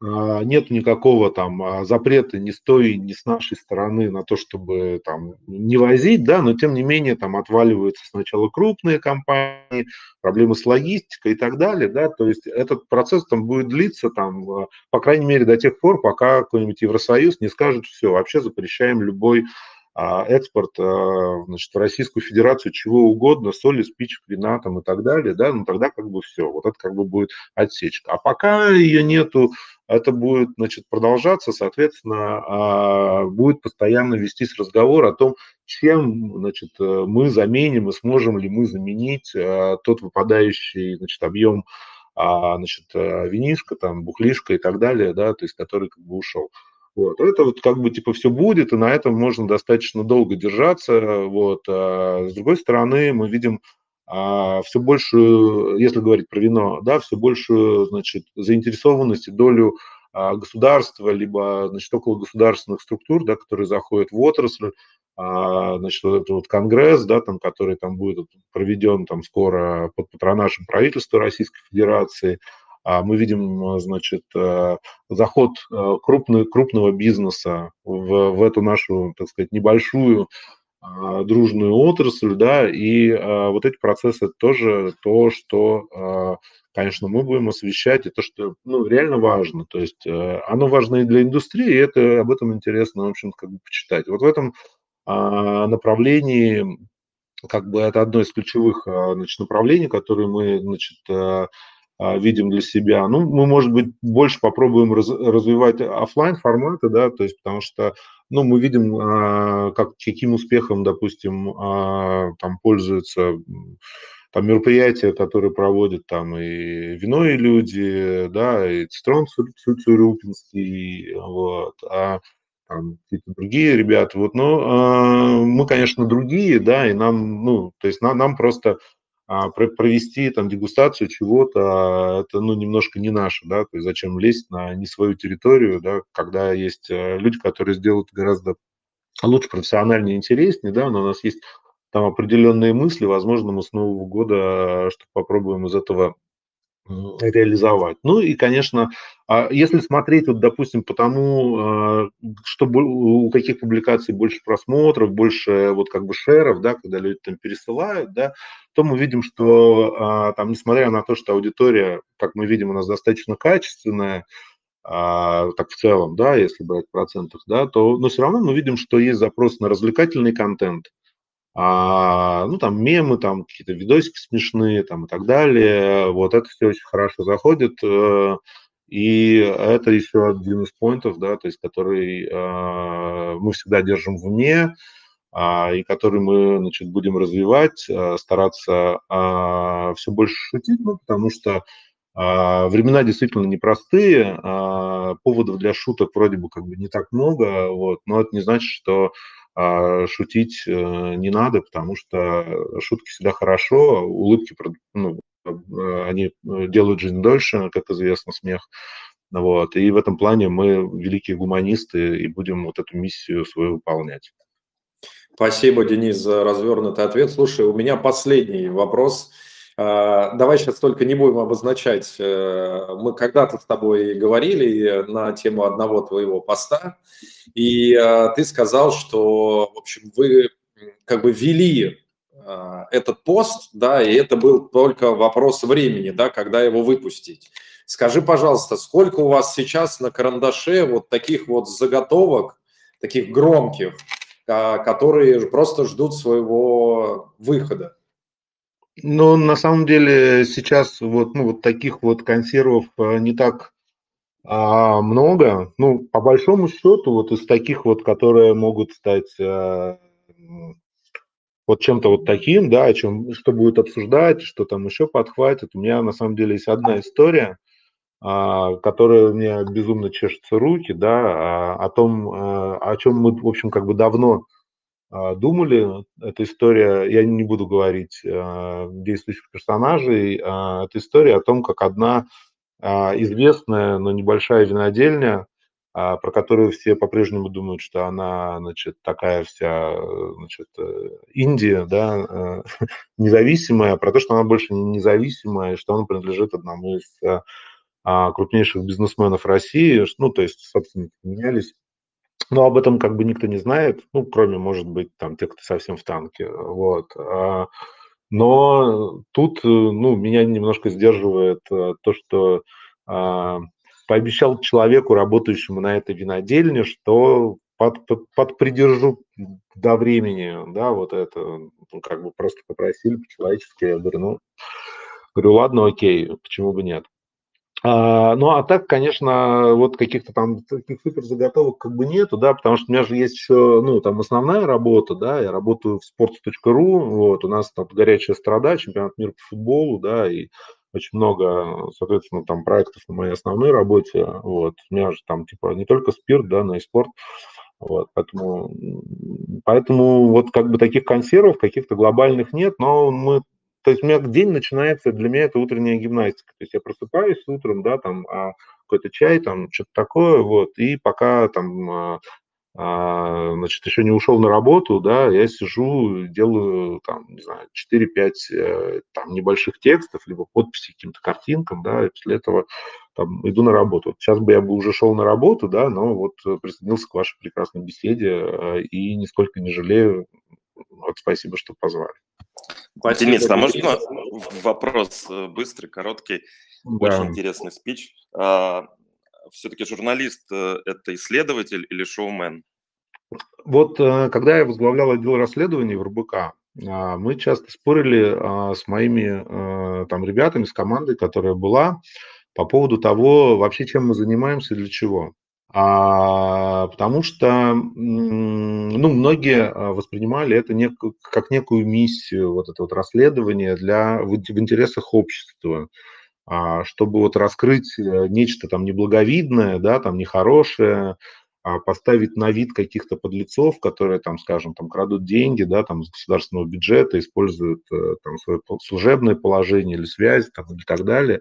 а, нет никакого там а, запрета ни с той, ни с нашей стороны на то, чтобы там не возить, да, но тем не менее там отваливаются сначала крупные компании, проблемы с логистикой и так далее, да, то есть этот процесс там будет длиться там, а, по крайней мере, до тех пор, пока какой-нибудь Евросоюз не скажет, все, вообще запрещаем любой экспорт а, значит, в Российскую Федерацию чего угодно, соли, спичек, вина там и так далее, да, ну тогда как бы все, вот это как бы будет отсечка. А пока ее нету, это будет, значит, продолжаться, соответственно, а, будет постоянно вестись разговор о том, чем, значит, мы заменим и сможем ли мы заменить а, тот выпадающий, значит, объем значит, винишка, там, бухлишка и так далее, да, то есть который как бы ушел. Вот. Это вот как бы типа все будет, и на этом можно достаточно долго держаться. Вот. А с другой стороны, мы видим а, все большую, если говорить про вино, да, все большую значит, заинтересованность и долю а, государства, либо значит, около государственных структур, да, которые заходят в отрасль, а, значит, вот этот вот конгресс, да, там, который там будет проведен там скоро под патронажем правительства Российской Федерации, мы видим, значит, э, заход э, крупный, крупного бизнеса в, в эту нашу, так сказать, небольшую а, дружную отрасль, да, и а, вот эти процессы тоже то, что, конечно, мы будем освещать, и то, что, ну, реально важно, то есть э, оно важно и для индустрии, и это об этом интересно, в общем, как бы почитать. Вот в этом направлении, как бы это одно из ключевых, значит, направлений, которые мы, значит, а, видим для себя. Ну, мы, может быть, больше попробуем раз, развивать офлайн форматы, да, то есть потому что, ну, мы видим, а, как, каким успехом, допустим, а, там пользуются там мероприятия, которые проводят там и вино и люди, да, и Цистрон Цурюпинский, вот, а там какие-то другие ребята, вот, но мы, конечно, другие, да, и нам, ну, то есть нам, нам просто а провести там дегустацию чего-то, это ну, немножко не наше, да, то есть зачем лезть на не свою территорию, да, когда есть э, люди, которые сделают гораздо лучше, профессиональнее, интереснее, да, но у нас есть там определенные мысли, возможно, мы с Нового года что попробуем из этого реализовать. Ну и, конечно, а если смотреть, вот, допустим, по тому, а, что у каких публикаций больше просмотров, больше вот как бы шеров, да, когда люди там пересылают, да, то мы видим, что а, там, несмотря на то, что аудитория, как мы видим, у нас достаточно качественная, так в целом, да, если брать в процентах, да, то, но все равно мы видим, что есть запрос на развлекательный контент, а, ну, там, мемы, там, какие-то видосики смешные, там, и так далее. Вот это все очень хорошо заходит. Э, и это еще один из поинтов, да, то есть, который э, мы всегда держим вне, э, и который мы, значит, будем развивать, э, стараться э, все больше шутить, ну, потому что времена действительно непростые, поводов для шуток вроде бы как бы не так много, вот, но это не значит, что а шутить э, не надо, потому что шутки всегда хорошо, улыбки, ну, э, они э, делают жизнь дольше, как известно, смех Вот. И в этом плане мы великие гуманисты и будем вот эту миссию свою выполнять. Спасибо, Денис, за развернутый ответ. Слушай, у меня последний вопрос. А, давай сейчас только не будем обозначать. Э, мы когда-то с тобой говорили на тему одного твоего поста, и э, ты сказал, что, в общем, вы как бы вели а, этот пост, да, и это был только вопрос времени, да, когда его выпустить. Скажи, пожалуйста, сколько у вас сейчас на карандаше вот таких вот заготовок, таких громких, которые просто ждут своего выхода? Ну, на самом деле сейчас вот, ну, вот таких вот консервов э, не так а, много. Ну, по большому счету, вот из таких вот, которые могут стать а, вот чем-то вот таким, да, о чем, что будет обсуждать, что там еще подхватит. У меня на самом деле есть одна история, а, которая у меня безумно чешутся руки, да, а, о том, а, о чем мы, в общем, как бы давно а, думали. Эта история, я не буду говорить а, действующих персонажей, а, это история о том, как одна известная, но небольшая винодельня, про которую все по-прежнему думают, что она, значит, такая вся, значит, Индия, да, э, (laughs) независимая, про то, что она больше не независимая, и что она принадлежит одному из крупнейших бизнесменов России, ну, то есть собственники менялись но об этом как бы никто не знает, ну, кроме, может быть, там, тех, кто совсем в танке, вот. А, но тут, э, ну, меня немножко сдерживает э, то, что а, пообещал человеку, работающему на этой винодельне, что под, под, подпридержу до времени, да, вот это, ну, как бы просто попросили по-человечески, я говорю, ну, говорю, ладно, окей, почему бы нет. А, ну, а так, конечно, вот каких-то там таких супер заготовок как бы нету, да, потому что у меня же есть еще, ну, там основная работа, да, я работаю в sports.ru, вот, у нас там горячая страда, чемпионат мира по футболу, да, и очень много, соответственно, там проектов на моей основной работе, вот, у меня же там, типа, не только спирт, да, но и спорт, вот, поэтому, поэтому вот как бы таких консервов каких-то глобальных нет, но мы то есть у меня день начинается, для меня это утренняя гимнастика. То есть я просыпаюсь утром, да, там а, какой-то чай, там что-то такое, вот, и пока там а, а, значит, еще не ушел на работу, да, я сижу, делаю, там, не знаю, 4-5 э, там небольших текстов, либо подписи каким-то картинкам, да, и после этого там иду на работу. Сейчас бы я бы уже шел на работу, да, но вот присоединился к вашей прекрасной беседе э, и нисколько не жалею. Вот спасибо, что позвали. Денис, а можно вопрос э, быстрый, короткий, да. очень интересный спич. А, все-таки журналист э, – это исследователь или шоумен? Вот э, когда я возглавлял отдел расследований в РБК, а, мы часто спорили а, с моими там ребятами, с командой, которая была, по поводу того, вообще чем мы занимаемся, для чего. А, потому что ну, многие а, воспринимали это нек, как некую миссию, вот это вот расследование для, в, в интересах общества, а, чтобы вот раскрыть э, нечто там неблаговидное, да, там нехорошее, а поставить на вид каких-то подлецов, которые там, скажем, там крадут деньги, да, там из государственного бюджета, используют э, там свое служебное положение или связь там, и так далее.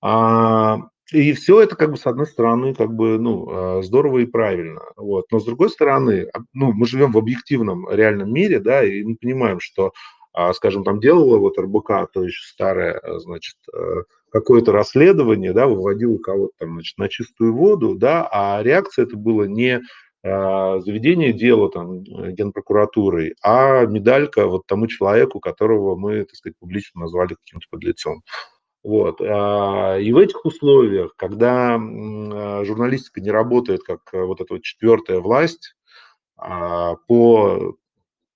А, и все это, как бы, с одной стороны, как бы, ну, а, здорово и правильно. Вот. Но с другой стороны, а, ну, мы живем в объективном реальном мире, да, и мы понимаем, что, а, скажем, там делала вот РБК, то еще старое, значит, э, какое-то расследование, да, выводила кого-то там, значит, на чистую воду, да, а реакция это было не заведение дела там генпрокуратурой, а медалька вот тому человеку, которого мы, так сказать, публично назвали каким-то подлецом. Вот. А, и в этих условиях, когда а, журналистика не работает как э, вот эта вот четвертая власть а, по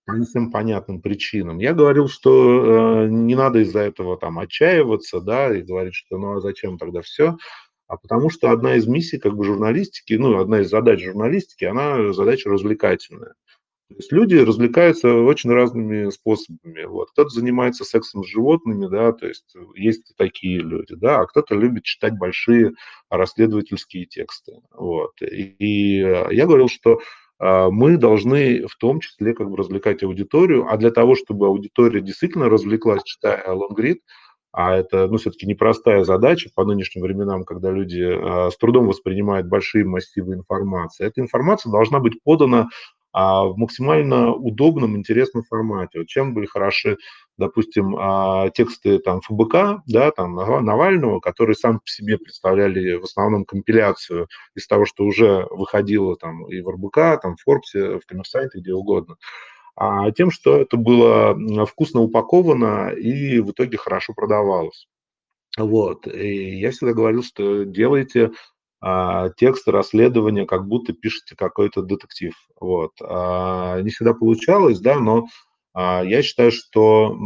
не всем понятным причинам. Я говорил, что э, не надо из-за этого там отчаиваться, да, и говорить, что ну а зачем тогда все, а потому что одна из миссий как бы журналистики, ну, одна из задач журналистики, она задача развлекательная. То есть люди развлекаются очень разными способами. Вот. Кто-то занимается сексом с животными, да, то есть есть такие люди, да, а кто-то любит читать большие расследовательские тексты. Вот. И, и я говорил, что а, мы должны в том числе как бы развлекать аудиторию, а для того, чтобы аудитория действительно развлеклась, читая лонгрид, а это, ну, все-таки непростая задача по нынешним временам, когда люди э, с трудом воспринимают большие массивы информации. Эта информация должна быть подана а, в максимально удобном, интересном формате. Вот чем были хороши, допустим, а, тексты там ФБК, да, там Навального, которые сам по себе представляли в основном компиляцию из того, что уже выходило там и в РБК, там в Форбсе, в Коммерсанте, где угодно а тем, что это было вкусно упаковано и в итоге хорошо продавалось. Вот. И я всегда говорил, что делайте текст расследования, как будто пишете какой-то детектив. Вот. А, не всегда получалось, да, но а, я считаю, что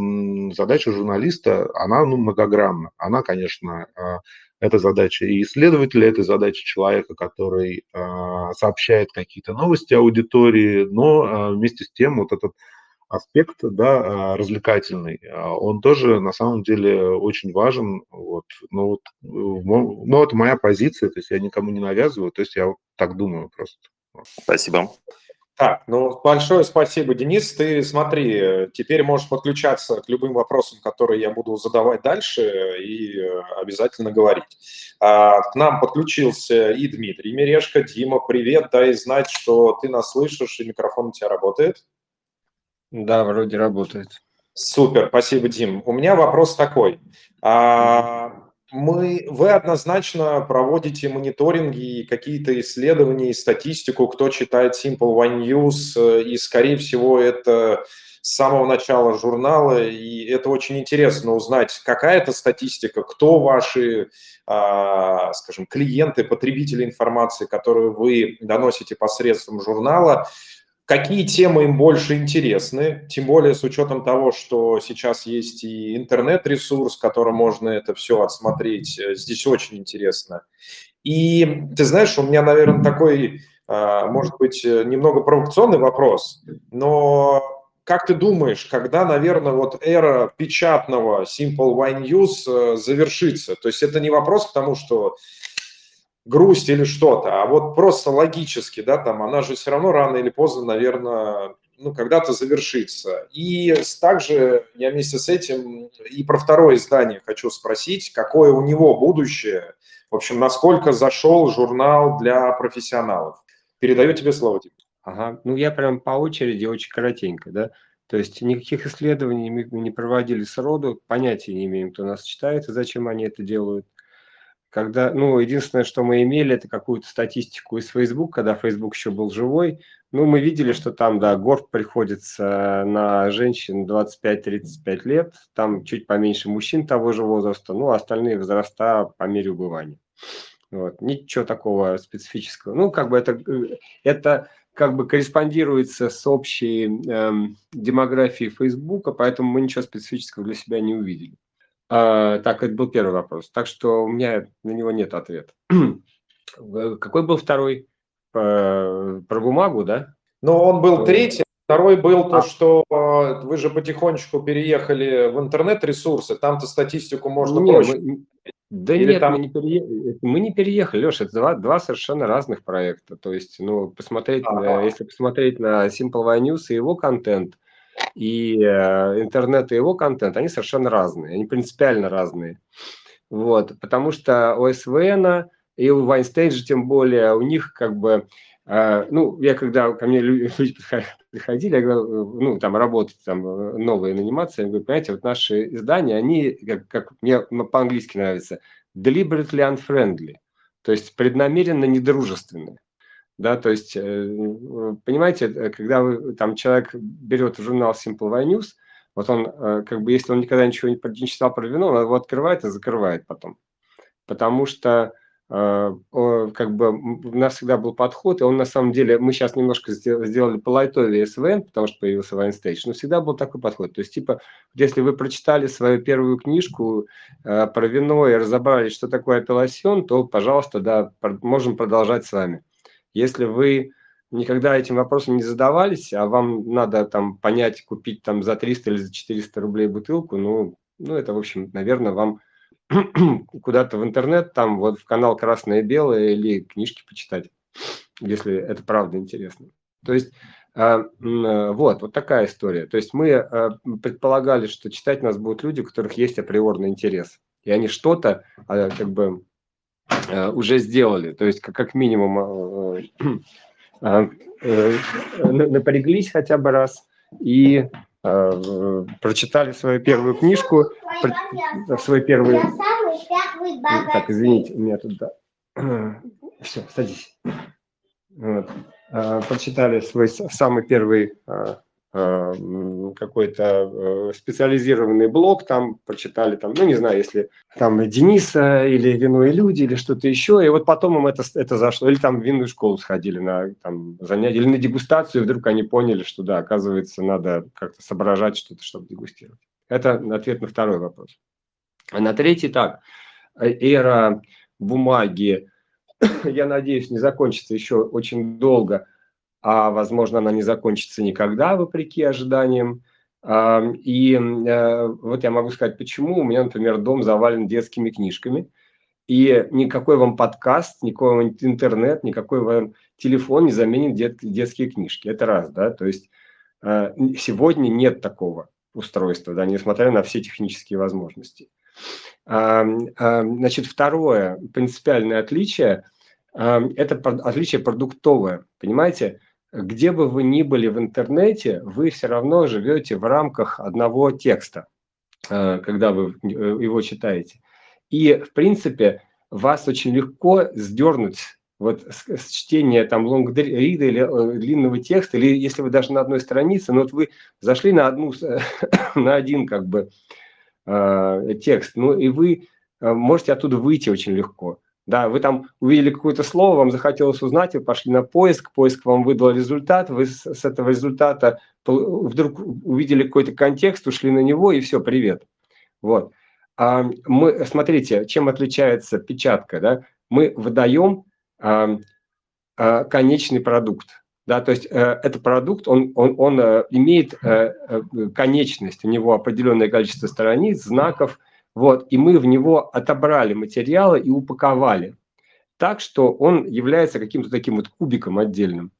задача журналиста, она ну, многогранна. Она, конечно, а, это задача и исследователя, это задача человека, который сообщает какие-то новости аудитории, но вместе с тем вот этот аспект, да, развлекательный, он тоже на самом деле очень важен. Вот. Но, вот, но это моя позиция, то есть я никому не навязываю, то есть я так думаю просто. Спасибо. Так, ну большое спасибо, Денис. Ты смотри, теперь можешь подключаться к любым вопросам, которые я буду задавать дальше, и э, обязательно говорить. А, к нам подключился и Дмитрий Мерешко. Дима, привет, дай знать, что ты нас слышишь, и микрофон у тебя работает. Да, вроде работает. Супер, спасибо, Дим. У меня вопрос такой. А, мы, вы однозначно проводите мониторинги и какие-то исследования и статистику, кто читает Simple One News, э, и, скорее всего, это с самого начала журнала, и это очень интересно узнать, какая это статистика, кто ваши, а, скажем, клиенты, потребители информации, которую вы доносите посредством журнала, какие темы им больше интересны, тем более с учетом того, что сейчас есть и интернет-ресурс, которым можно это все отсмотреть. Э, здесь очень интересно. И ты знаешь, у меня, наверное, такой, а, может быть, э, немного провокационный вопрос, но как ты думаешь, когда, наверное, вот эра печатного Simple Wine News э, завершится? То есть это не вопрос к тому, что грусть или что-то, а вот просто логически, да, там, она же все равно рано или поздно, наверное, ну, когда-то завершится. И также я вместе с этим и про второе издание хочу спросить, какое у него будущее, в общем, насколько зашел журнал для профессионалов. Передаю тебе слово, Дима. Ага, ну я прям по очереди, очень коротенько, да. То есть никаких исследований мы не проводили сроду, понятия не имеем, кто нас читает и зачем они это делают когда, ну, единственное, что мы имели, это какую-то статистику из Facebook, когда Facebook еще был живой. Ну, мы видели, что там, да, горб приходится на женщин 25-35 лет, там чуть поменьше мужчин того же возраста, ну, остальные возраста по мере убывания. Вот. Ничего такого специфического. Ну, как бы это, это как бы корреспондируется с общей эм, демографией Фейсбука, поэтому мы ничего специфического для себя не увидели. А, так, это был первый вопрос. Так что у меня на него нет ответа. (clears throat) Какой был второй? Про, про бумагу, да? Ну, он был третий. Второй был то, а. что а, вы же потихонечку переехали в интернет-ресурсы, там-то статистику можно не, проще. Мы, да Или нет, там... мы, не переехали, мы не переехали, Леша, это два, два совершенно разных проекта. То есть, ну, посмотреть, на, если посмотреть на Simple News и его контент, и э, интернет и его контент, они совершенно разные, они принципиально разные. Вот, потому что у СВН и у Вайнстейджа тем более, у них как бы, э, ну, я когда ко мне (laughs) люди приходили, я говорю, ну, там работать, там, э, новые анимации, я говорю, понимаете, вот наши издания, они, как, как мне по-английски нравится, deliberately unfriendly, то есть преднамеренно недружественные. Да, то есть, э, понимаете, э, когда вы, там человек берет журнал Simple Wine News, вот он, э, как бы, если он никогда ничего не, не читал про вино, он его открывает и закрывает потом. Потому что как бы у нас всегда был подход, и он на самом деле, мы сейчас немножко сделали по лайтове СВН, потому что появился Вайнстейдж, но всегда был такой подход. То есть, типа, если вы прочитали свою первую книжку про вино и разобрались, что такое апелласьон, то, пожалуйста, да, можем продолжать с вами. Если вы никогда этим вопросом не задавались, а вам надо там понять, купить там за 300 или за 400 рублей бутылку, ну, ну это, в общем, наверное, вам (clears throat) куда-то в интернет, там вот в канал «Красное и белое» или книжки почитать, если это правда интересно. То есть А, вот, вот такая история. То есть мы предполагали, что читать нас будут люди, у которых есть априорный интерес. И они что-то как бы уже сделали. То есть как минимум напряглись хотя бы раз и Э, прочитали свою первую книжку, свой первый... Так, извините, у меня тут... (clears throat) Все, садись. Вот. Э, прочитали свой самый первый э, Э, какой-то э, специализированный блог, там прочитали, там, ну, не знаю, если там Дениса или Вино и люди или что-то еще, и вот потом им это, это зашло, или там в винную школу сходили на там, занятия, или на дегустацию, и вдруг они поняли, что да, оказывается, надо как-то соображать что-то, чтобы дегустировать. Это ответ на второй вопрос. А на третий так, эра бумаги, (coughs) я надеюсь, не закончится еще очень долго – а возможно она не закончится никогда, вопреки ожиданиям. И э, вот я могу сказать, почему. У меня, например, дом завален детскими книжками, и никакой вам подкаст, никакой вам интернет, никакой вам телефон не заменит дет, детские книжки. Это раз, да, то есть э, сегодня нет такого устройства, да, несмотря на все технические возможности. Значит, второе принципиальное отличие – это отличие продуктовое, понимаете? Где бы вы ни были в интернете, вы все равно живете в рамках одного текста, э, когда вы э, его читаете. И, в принципе, вас очень легко сдернуть вот с, чтения там лонгрида или э, длинного текста, или если вы даже на одной странице, но вот вы зашли на одну, (coughs) на один как бы текст, ну и вы можете оттуда выйти очень легко. Да, вы там увидели какое-то слово, вам захотелось узнать, вы пошли на поиск, поиск вам выдал результат, вы с, этого результата вдруг увидели какой-то контекст, ушли на него и все, привет. Вот. А мы, смотрите, чем отличается печатка, да? Мы выдаем а, а, конечный продукт, да, то есть э, этот продукт, он, он, он э, имеет э, э, конечность, у него определенное количество страниц, знаков, вот, и мы в него отобрали материалы и упаковали так, что он является каким-то таким вот кубиком отдельным.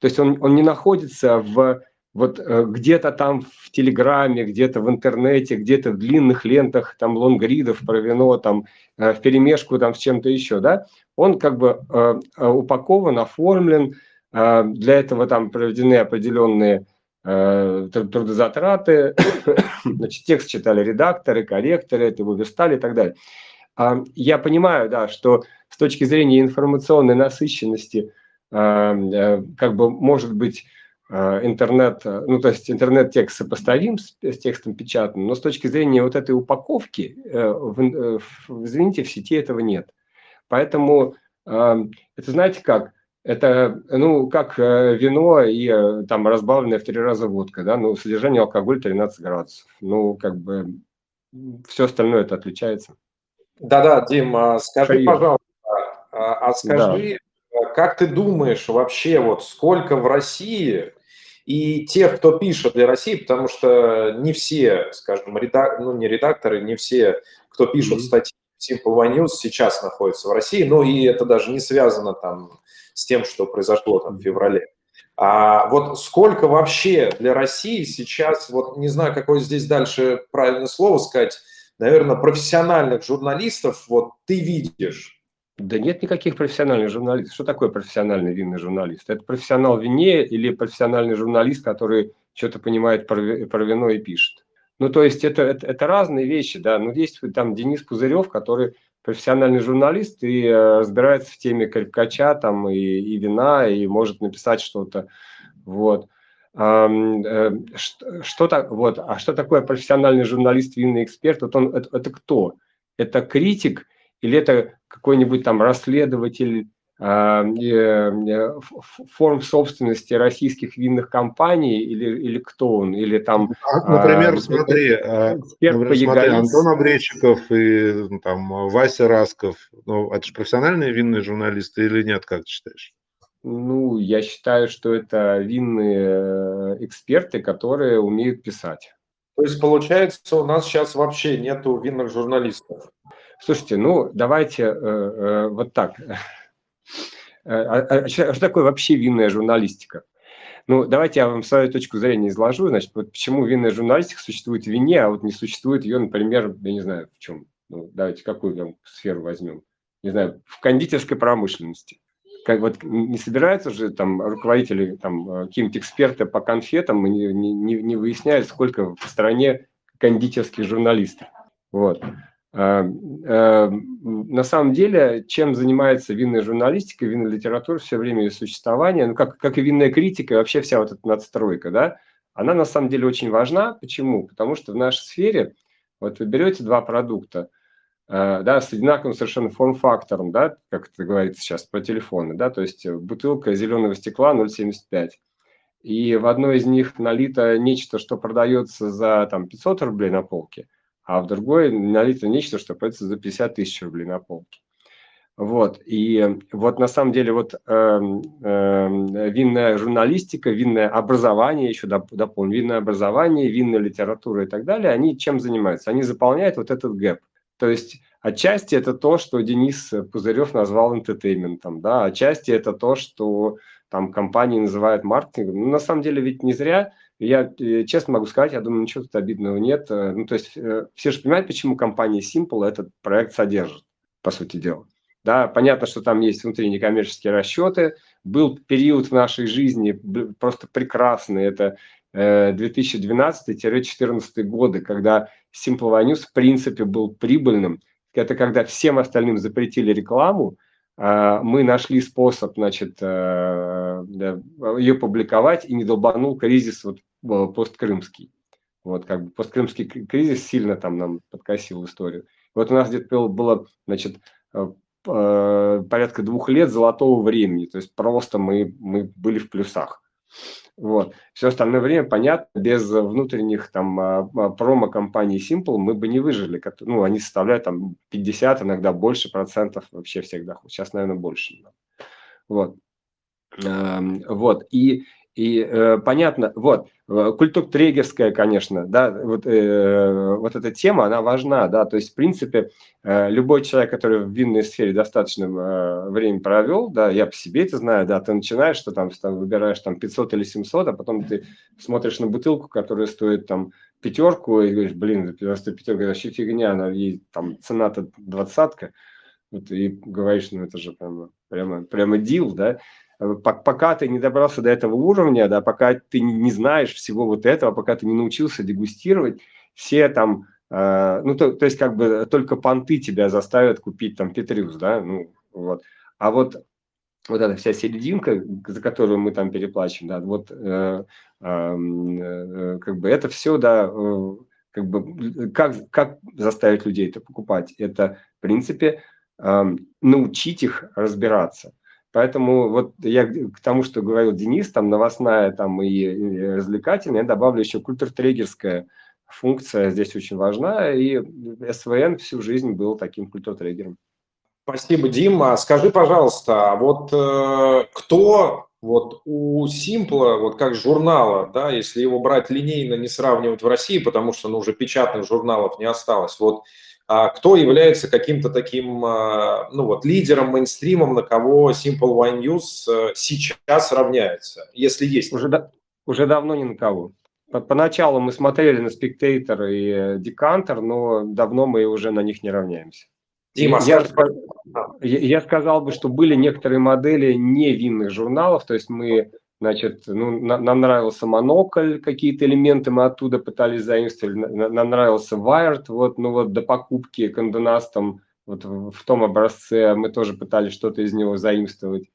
То есть он, он не находится в вот э, где-то там в Телеграме, где-то в интернете, где-то в длинных лентах, там лонгридов про там э, в перемешку там с чем-то еще, да, он как бы э, упакован, оформлен, для этого там проведены определенные трудозатраты, (coughs) значит, текст читали редакторы, корректоры, это его верстали и так далее. А, я понимаю, да, что с точки зрения информационной насыщенности, а, э, как бы может быть а, интернет, ну то есть интернет-текст сопоставим с, с текстом печатным, но с точки зрения вот этой упаковки, э, в, извините, в сети этого нет. Поэтому это знаете как, это, ну, как э, вино и э, там разбавленная в три раза водка, да, ну, содержание алкоголя 13 градусов. Ну, как бы все остальное это отличается. Да-да, Дим, а скажи, Привет. пожалуйста, а, а скажи, да. как ты думаешь вообще, вот сколько в России и тех, кто пишет для России, потому что не все, скажем, редак... ну, не редакторы, не все, кто пишут mm-hmm. статьи Simple One News, сейчас находятся в России, ну и это даже не связано там с тем, что произошло там в феврале. А вот сколько вообще для России сейчас, вот не знаю, какое здесь дальше правильное слово сказать, наверное, профессиональных журналистов вот ты видишь? Да нет никаких профессиональных журналистов. Что такое профессиональный винный журналист? Это профессионал в вине или профессиональный журналист, который что-то понимает про, про вино и пишет? Ну, то есть это, это, это разные вещи, да. Ну, есть там Денис Пузырев, который профессиональный журналист и э, разбирается в теме крепкача там и, и вина, и может написать что-то. Вот. Э, что, что так, вот. А что такое профессиональный журналист, винный эксперт? Вот он, это, это кто? Это критик или это какой-нибудь там расследователь форм собственности российских винных компаний или, или кто он, или там... А, например, а, смотри, например, смотри Антон Обречиков и ну, там Вася Расков, ну, это же профессиональные винные журналисты или нет, как ты считаешь? Ну, я считаю, что это винные э, эксперты, которые умеют писать. То есть, получается, у нас сейчас вообще нету винных журналистов? Слушайте, ну, давайте э, э, вот так. Э, а, а, что такое вообще винная журналистика? Ну, давайте я вам свою точку зрения изложу. Значит, вот почему винная журналистика существует в вине, а вот не существует ее, например, я не знаю, в чем. Ну, давайте какую там сферу возьмем. Не знаю, в кондитерской промышленности. Как вот не собираются же там руководители, там э, какие-нибудь эксперты по конфетам и не, не, не выясняют, сколько в стране кондитерских журналистов. Вот. А, а, на самом деле, чем занимается винная журналистика, винная литература все время ее существования, ну, как, как и винная критика, и вообще вся вот эта надстройка, да, она на самом деле очень важна. Почему? Потому что в нашей сфере, вот вы берете два продукта, а, да, с одинаковым совершенно форм-фактором, да, как это говорится сейчас про телефоны, да, то есть бутылка зеленого стекла 0,75, и в одной из них налито нечто, что продается за там 500 рублей на полке – а в другой налито нечто, что продается за 50 тысяч рублей на полке. Вот, и вот на самом деле вот э, э, винная журналистика, винное образование, еще доп, дополню, винное образование, винная литература и так далее, они чем занимаются? Они заполняют вот этот гэп. То есть отчасти это то, что Денис Пузырев назвал энтетейментом, да, отчасти это то, что там компании называют маркетингом. Но на самом деле ведь не зря я э, честно могу сказать, я думаю, ничего тут обидного нет. Э, ну, то есть э, все же понимают, почему компания Simple этот проект содержит, по сути дела. Да, понятно, что там есть внутренние коммерческие расчеты. Был период в нашей жизни просто прекрасный. Это 2012-2014 годы, когда Simple News в принципе был прибыльным. Это когда всем остальным запретили рекламу, а, мы нашли способ, значит, ее публиковать и не долбанул кризис вот посткрымский. Вот как бы посткрымский кризис сильно там нам подкосил историю. Вот у нас где-то было, значит, э, э, порядка двух лет золотого времени, то есть просто мы, мы были в плюсах. Вот. Все остальное время, понятно, без внутренних там а, а, промо-компаний Simple мы бы не выжили. Ну, они составляют там 50, иногда больше процентов вообще всех доходов. Сейчас, наверное, больше. Вот. Эм, вот. И и э, понятно, вот, э, культура трегерская, конечно, да, вот, э, вот эта тема, она важна, да, то есть, в принципе, э, любой человек, который в винной сфере достаточно э, время провел, да, я по себе это знаю, да, ты начинаешь, что там, там выбираешь там 500 или 700, а потом ты смотришь на бутылку, которая стоит там пятерку, и говоришь, блин, просто пятерка, вообще фигня, она, ей там цена-то двадцатка, вот, и говоришь, ну это же прямо, прямо, прямо дил, да, Э, пока ты не добрался до этого уровня, да, пока ты не знаешь всего вот этого, пока ты не научился дегустировать, все там, э, ну, то, то есть как бы только понты тебя заставят купить там Петриус, да, ну, вот. А вот вот эта вся серединка, за которую мы там переплачем, да, вот э, э, э, как бы это все, да, э, как бы как, как заставить людей это покупать? Это, в принципе, э, научить их разбираться. Поэтому вот я к тому, что говорил Денис, там новостная там и развлекательная, я добавлю еще культуртрегерская функция здесь очень важна, и СВН всю жизнь был таким культуртрегером. Спасибо, Дима. Скажи, пожалуйста, а вот э, кто вот у Симпла, вот как журнала, да, если его брать линейно, не сравнивать в России, потому что ну, уже печатных журналов не осталось, вот кто является каким-то таким, а, ну вот, лидером, мейнстримом, на кого Simple Wine News э, сейчас равняется, если есть? Уже, да, уже давно ни на кого. Поначалу мы смотрели на Spectator и э, Decanter, но давно мы уже на них не равняемся. Дима, я, я, я сказал бы, что были некоторые модели не винных журналов, то есть мы Значит, ну, на, нам нравился монокль, какие-то элементы мы оттуда пытались заимствовать. На, нам нравился Wired, вот, ну вот до покупки Конденастом вот в, в том образце мы тоже пытались что-то из него заимствовать.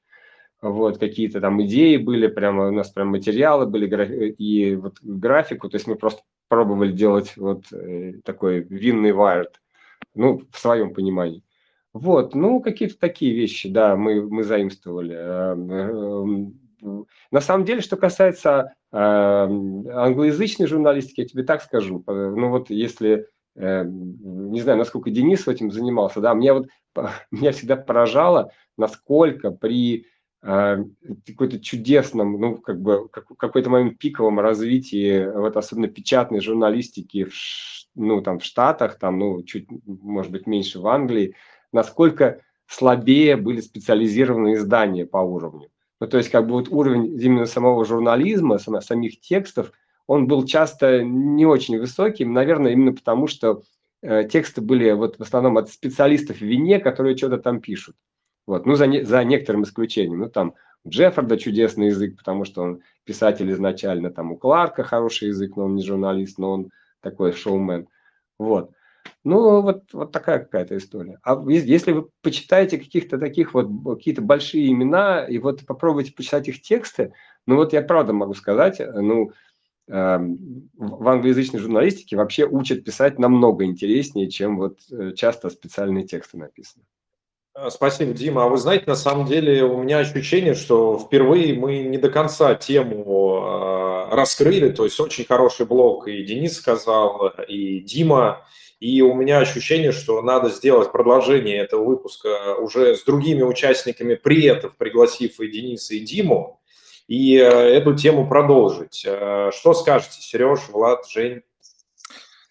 Вот, какие-то там идеи были, прямо у нас прям материалы были и вот графику, то есть мы просто пробовали делать вот э, такой винный Wired, ну, в своем понимании. Вот, ну, какие-то такие вещи, да, мы, мы заимствовали. Эм, эм, на самом деле, что касается э, англоязычной журналистики, я тебе так скажу. Ну вот если, э, не знаю, насколько Денис этим занимался, да, мне вот (laughs) меня всегда поражало, насколько при э, какой-то чудесном, ну, как бы, как, какой-то момент пиковом развитии, вот особенно печатной журналистики в, ну, там, в Штатах, там, ну, чуть, может быть, меньше в Англии, насколько слабее были специализированные издания по уровню. Ну, то есть, как бы вот уровень именно самого журнализма, самих текстов, он был часто не очень высоким, наверное, именно потому, что э, тексты были вот в основном от специалистов в вине, которые что-то там пишут. Вот, ну, за, не, за некоторым исключением. Ну, там у Джеффорда чудесный язык, потому что он писатель изначально, там у Кларка хороший язык, но он не журналист, но он такой шоумен. Вот. Ну, вот, вот такая какая-то история. А если вы почитаете каких-то таких вот, какие-то большие имена, и вот попробуйте почитать их тексты, ну вот я правда могу сказать, ну, э, в англоязычной журналистике вообще учат писать намного интереснее, чем вот э, часто специальные тексты написаны. Э, спасибо, Дима. А вы знаете, на самом деле у меня ощущение, что впервые мы не до конца тему э, раскрыли, то есть очень хороший блог и Денис сказал, и Дима, и у меня ощущение, что надо сделать продолжение этого выпуска уже с другими участниками приетов, пригласив и Дениса, и Диму, и э, эту тему продолжить. Э, что скажете, Сереж, Влад, Жень?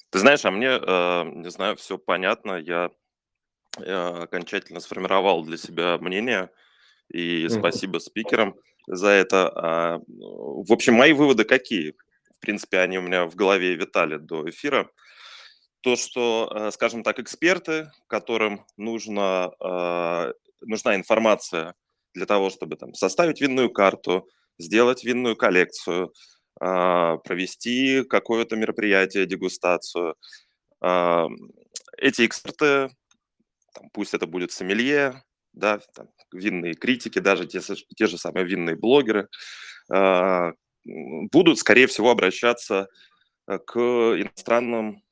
Ты знаешь, а мне, э, не знаю, все понятно. Я окончательно сформировал для себя мнение, и спасибо спикерам за это. А, в общем, мои выводы какие? В принципе, они у меня в голове витали до эфира то, что, э, скажем так, эксперты, которым нужно, э, нужна информация для того, чтобы там, составить винную карту, сделать винную коллекцию, а, провести какое-то мероприятие, дегустацию. Эти эксперты, там, пусть это будет сомелье, да, там, винные критики, даже те, те же самые винные блогеры, будут, скорее всего, обращаться э, к иностранным Э,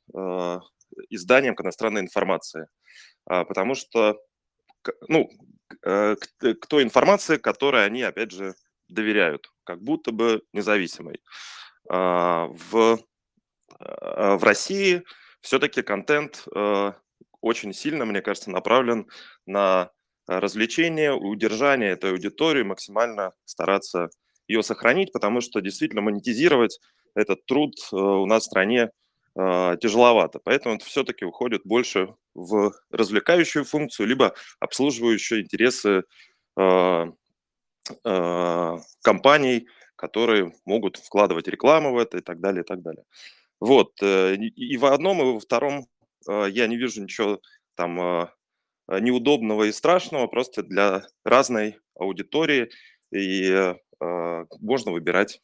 изданиям к иностранной информации, а, потому что, ну, э, к той информации, которой они, опять же, доверяют, как будто бы независимой. А, в, э, в России все-таки контент очень сильно, мне кажется, направлен на развлечение, удержание этой аудитории, максимально стараться ее сохранить, потому что действительно монетизировать этот труд у нас в стране э, тяжеловато. Поэтому это все-таки уходит больше в развлекающую функцию, либо обслуживающую интересы э, э, компаний, которые могут вкладывать рекламу в это и так далее, и так далее. Вот. Э, и в одном, и во втором я не вижу ничего там неудобного и страшного, просто для разной аудитории, и можно выбирать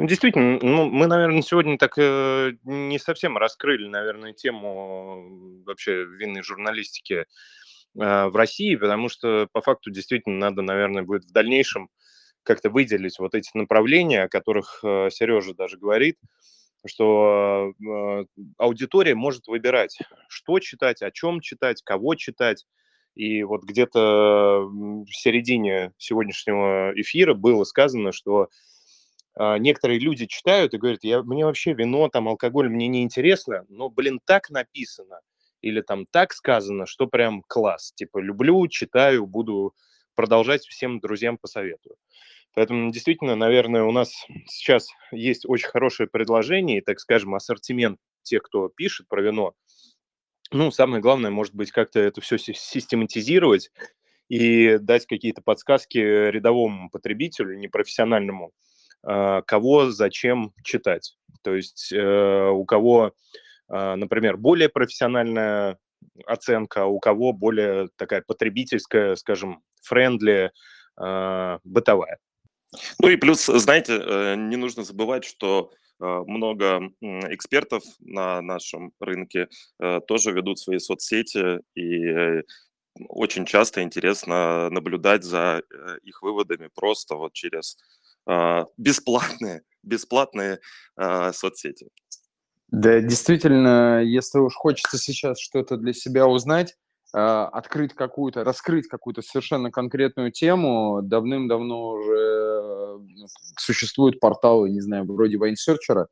ну, действительно, ну, мы, наверное, сегодня так э, не совсем раскрыли, наверное, тему вообще винной журналистики э, в России, потому что по факту действительно надо, наверное, будет в дальнейшем как-то выделить вот эти направления, о которых э, Сережа даже говорит, что э, аудитория может выбирать, что читать, о чем читать, кого читать. И вот где-то в середине сегодняшнего эфира было сказано, что некоторые люди читают и говорят, я, мне вообще вино, там, алкоголь мне не интересно, но, блин, так написано или там так сказано, что прям класс. Типа, люблю, читаю, буду продолжать всем друзьям посоветую. Поэтому действительно, наверное, у нас сейчас есть очень хорошее предложение и, так скажем, ассортимент тех, кто пишет про вино. Ну, самое главное, может быть, как-то это все систематизировать и дать какие-то подсказки рядовому потребителю, непрофессиональному, а, кого зачем читать. То есть э, у кого, а, например, более профессиональная оценка, а у кого более такая потребительская, скажем, френдли, бытовая. Ну и плюс, знаете, э, не нужно забывать, что много экспертов на нашем рынке э, тоже ведут свои соцсети, и очень часто интересно наблюдать за их выводами просто вот через бесплатные, (laughs) бесплатные а, соцсети. Да, действительно, если уж хочется сейчас что-то для себя узнать, а, открыть какую-то, раскрыть какую-то совершенно конкретную тему, давным-давно уже ну, существуют порталы, не знаю, вроде Вайнсерчера.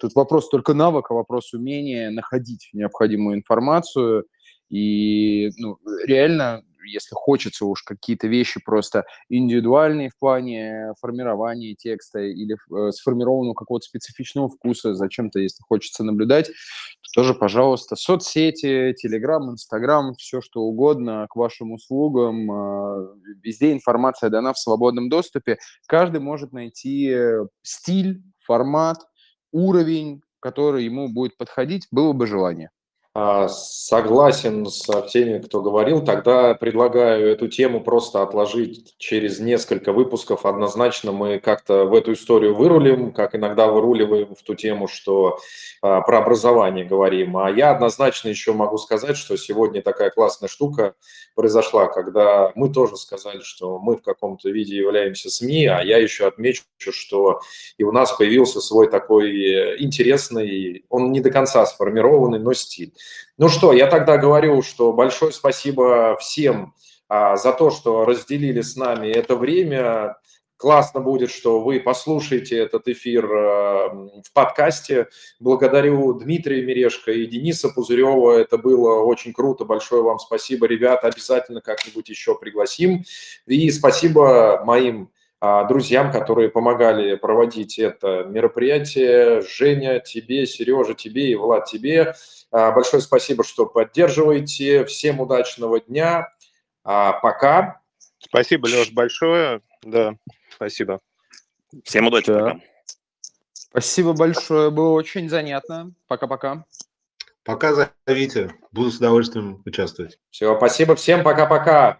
Тут вопрос только навыка, вопрос умения находить необходимую информацию. И ну, реально если хочется уж какие-то вещи просто индивидуальные в плане формирования текста или э, сформированного какого-то специфичного вкуса, зачем-то, если хочется наблюдать, то тоже, пожалуйста, соцсети, Телеграм, Инстаграм, все что угодно к вашим услугам. Э, везде информация дана в свободном доступе. Каждый может найти стиль, формат, уровень, который ему будет подходить, было бы желание. А, согласен со всеми, кто говорил. Тогда предлагаю эту тему просто отложить через несколько выпусков. Однозначно мы как-то в эту историю вырулим, как иногда выруливаем в ту тему, что а, про образование говорим. А я однозначно еще могу сказать, что сегодня такая классная штука произошла, когда мы тоже сказали, что мы в каком-то виде являемся СМИ, а я еще отмечу, что и у нас появился свой такой интересный, он не до конца сформированный, но стиль. Ну что, я тогда говорю, что большое спасибо всем а, за то, что разделили с нами это время. Классно будет, что вы послушаете этот эфир а, в подкасте. Благодарю Дмитрия Мерешко и Дениса Пузырева. Это было очень круто. Большое вам спасибо, ребята. Обязательно как-нибудь еще пригласим. И спасибо моим друзьям, которые помогали проводить это мероприятие. Женя, тебе, Сережа, тебе и Влад, тебе. А, большое спасибо, что поддерживаете. Всем удачного дня. А, пока. Спасибо, Леш, большое. Да, спасибо. Всем удачи. Да. Пока. Спасибо большое, было очень занятно. Пока-пока. Пока зовите, буду с удовольствием участвовать. Все, спасибо всем, пока-пока.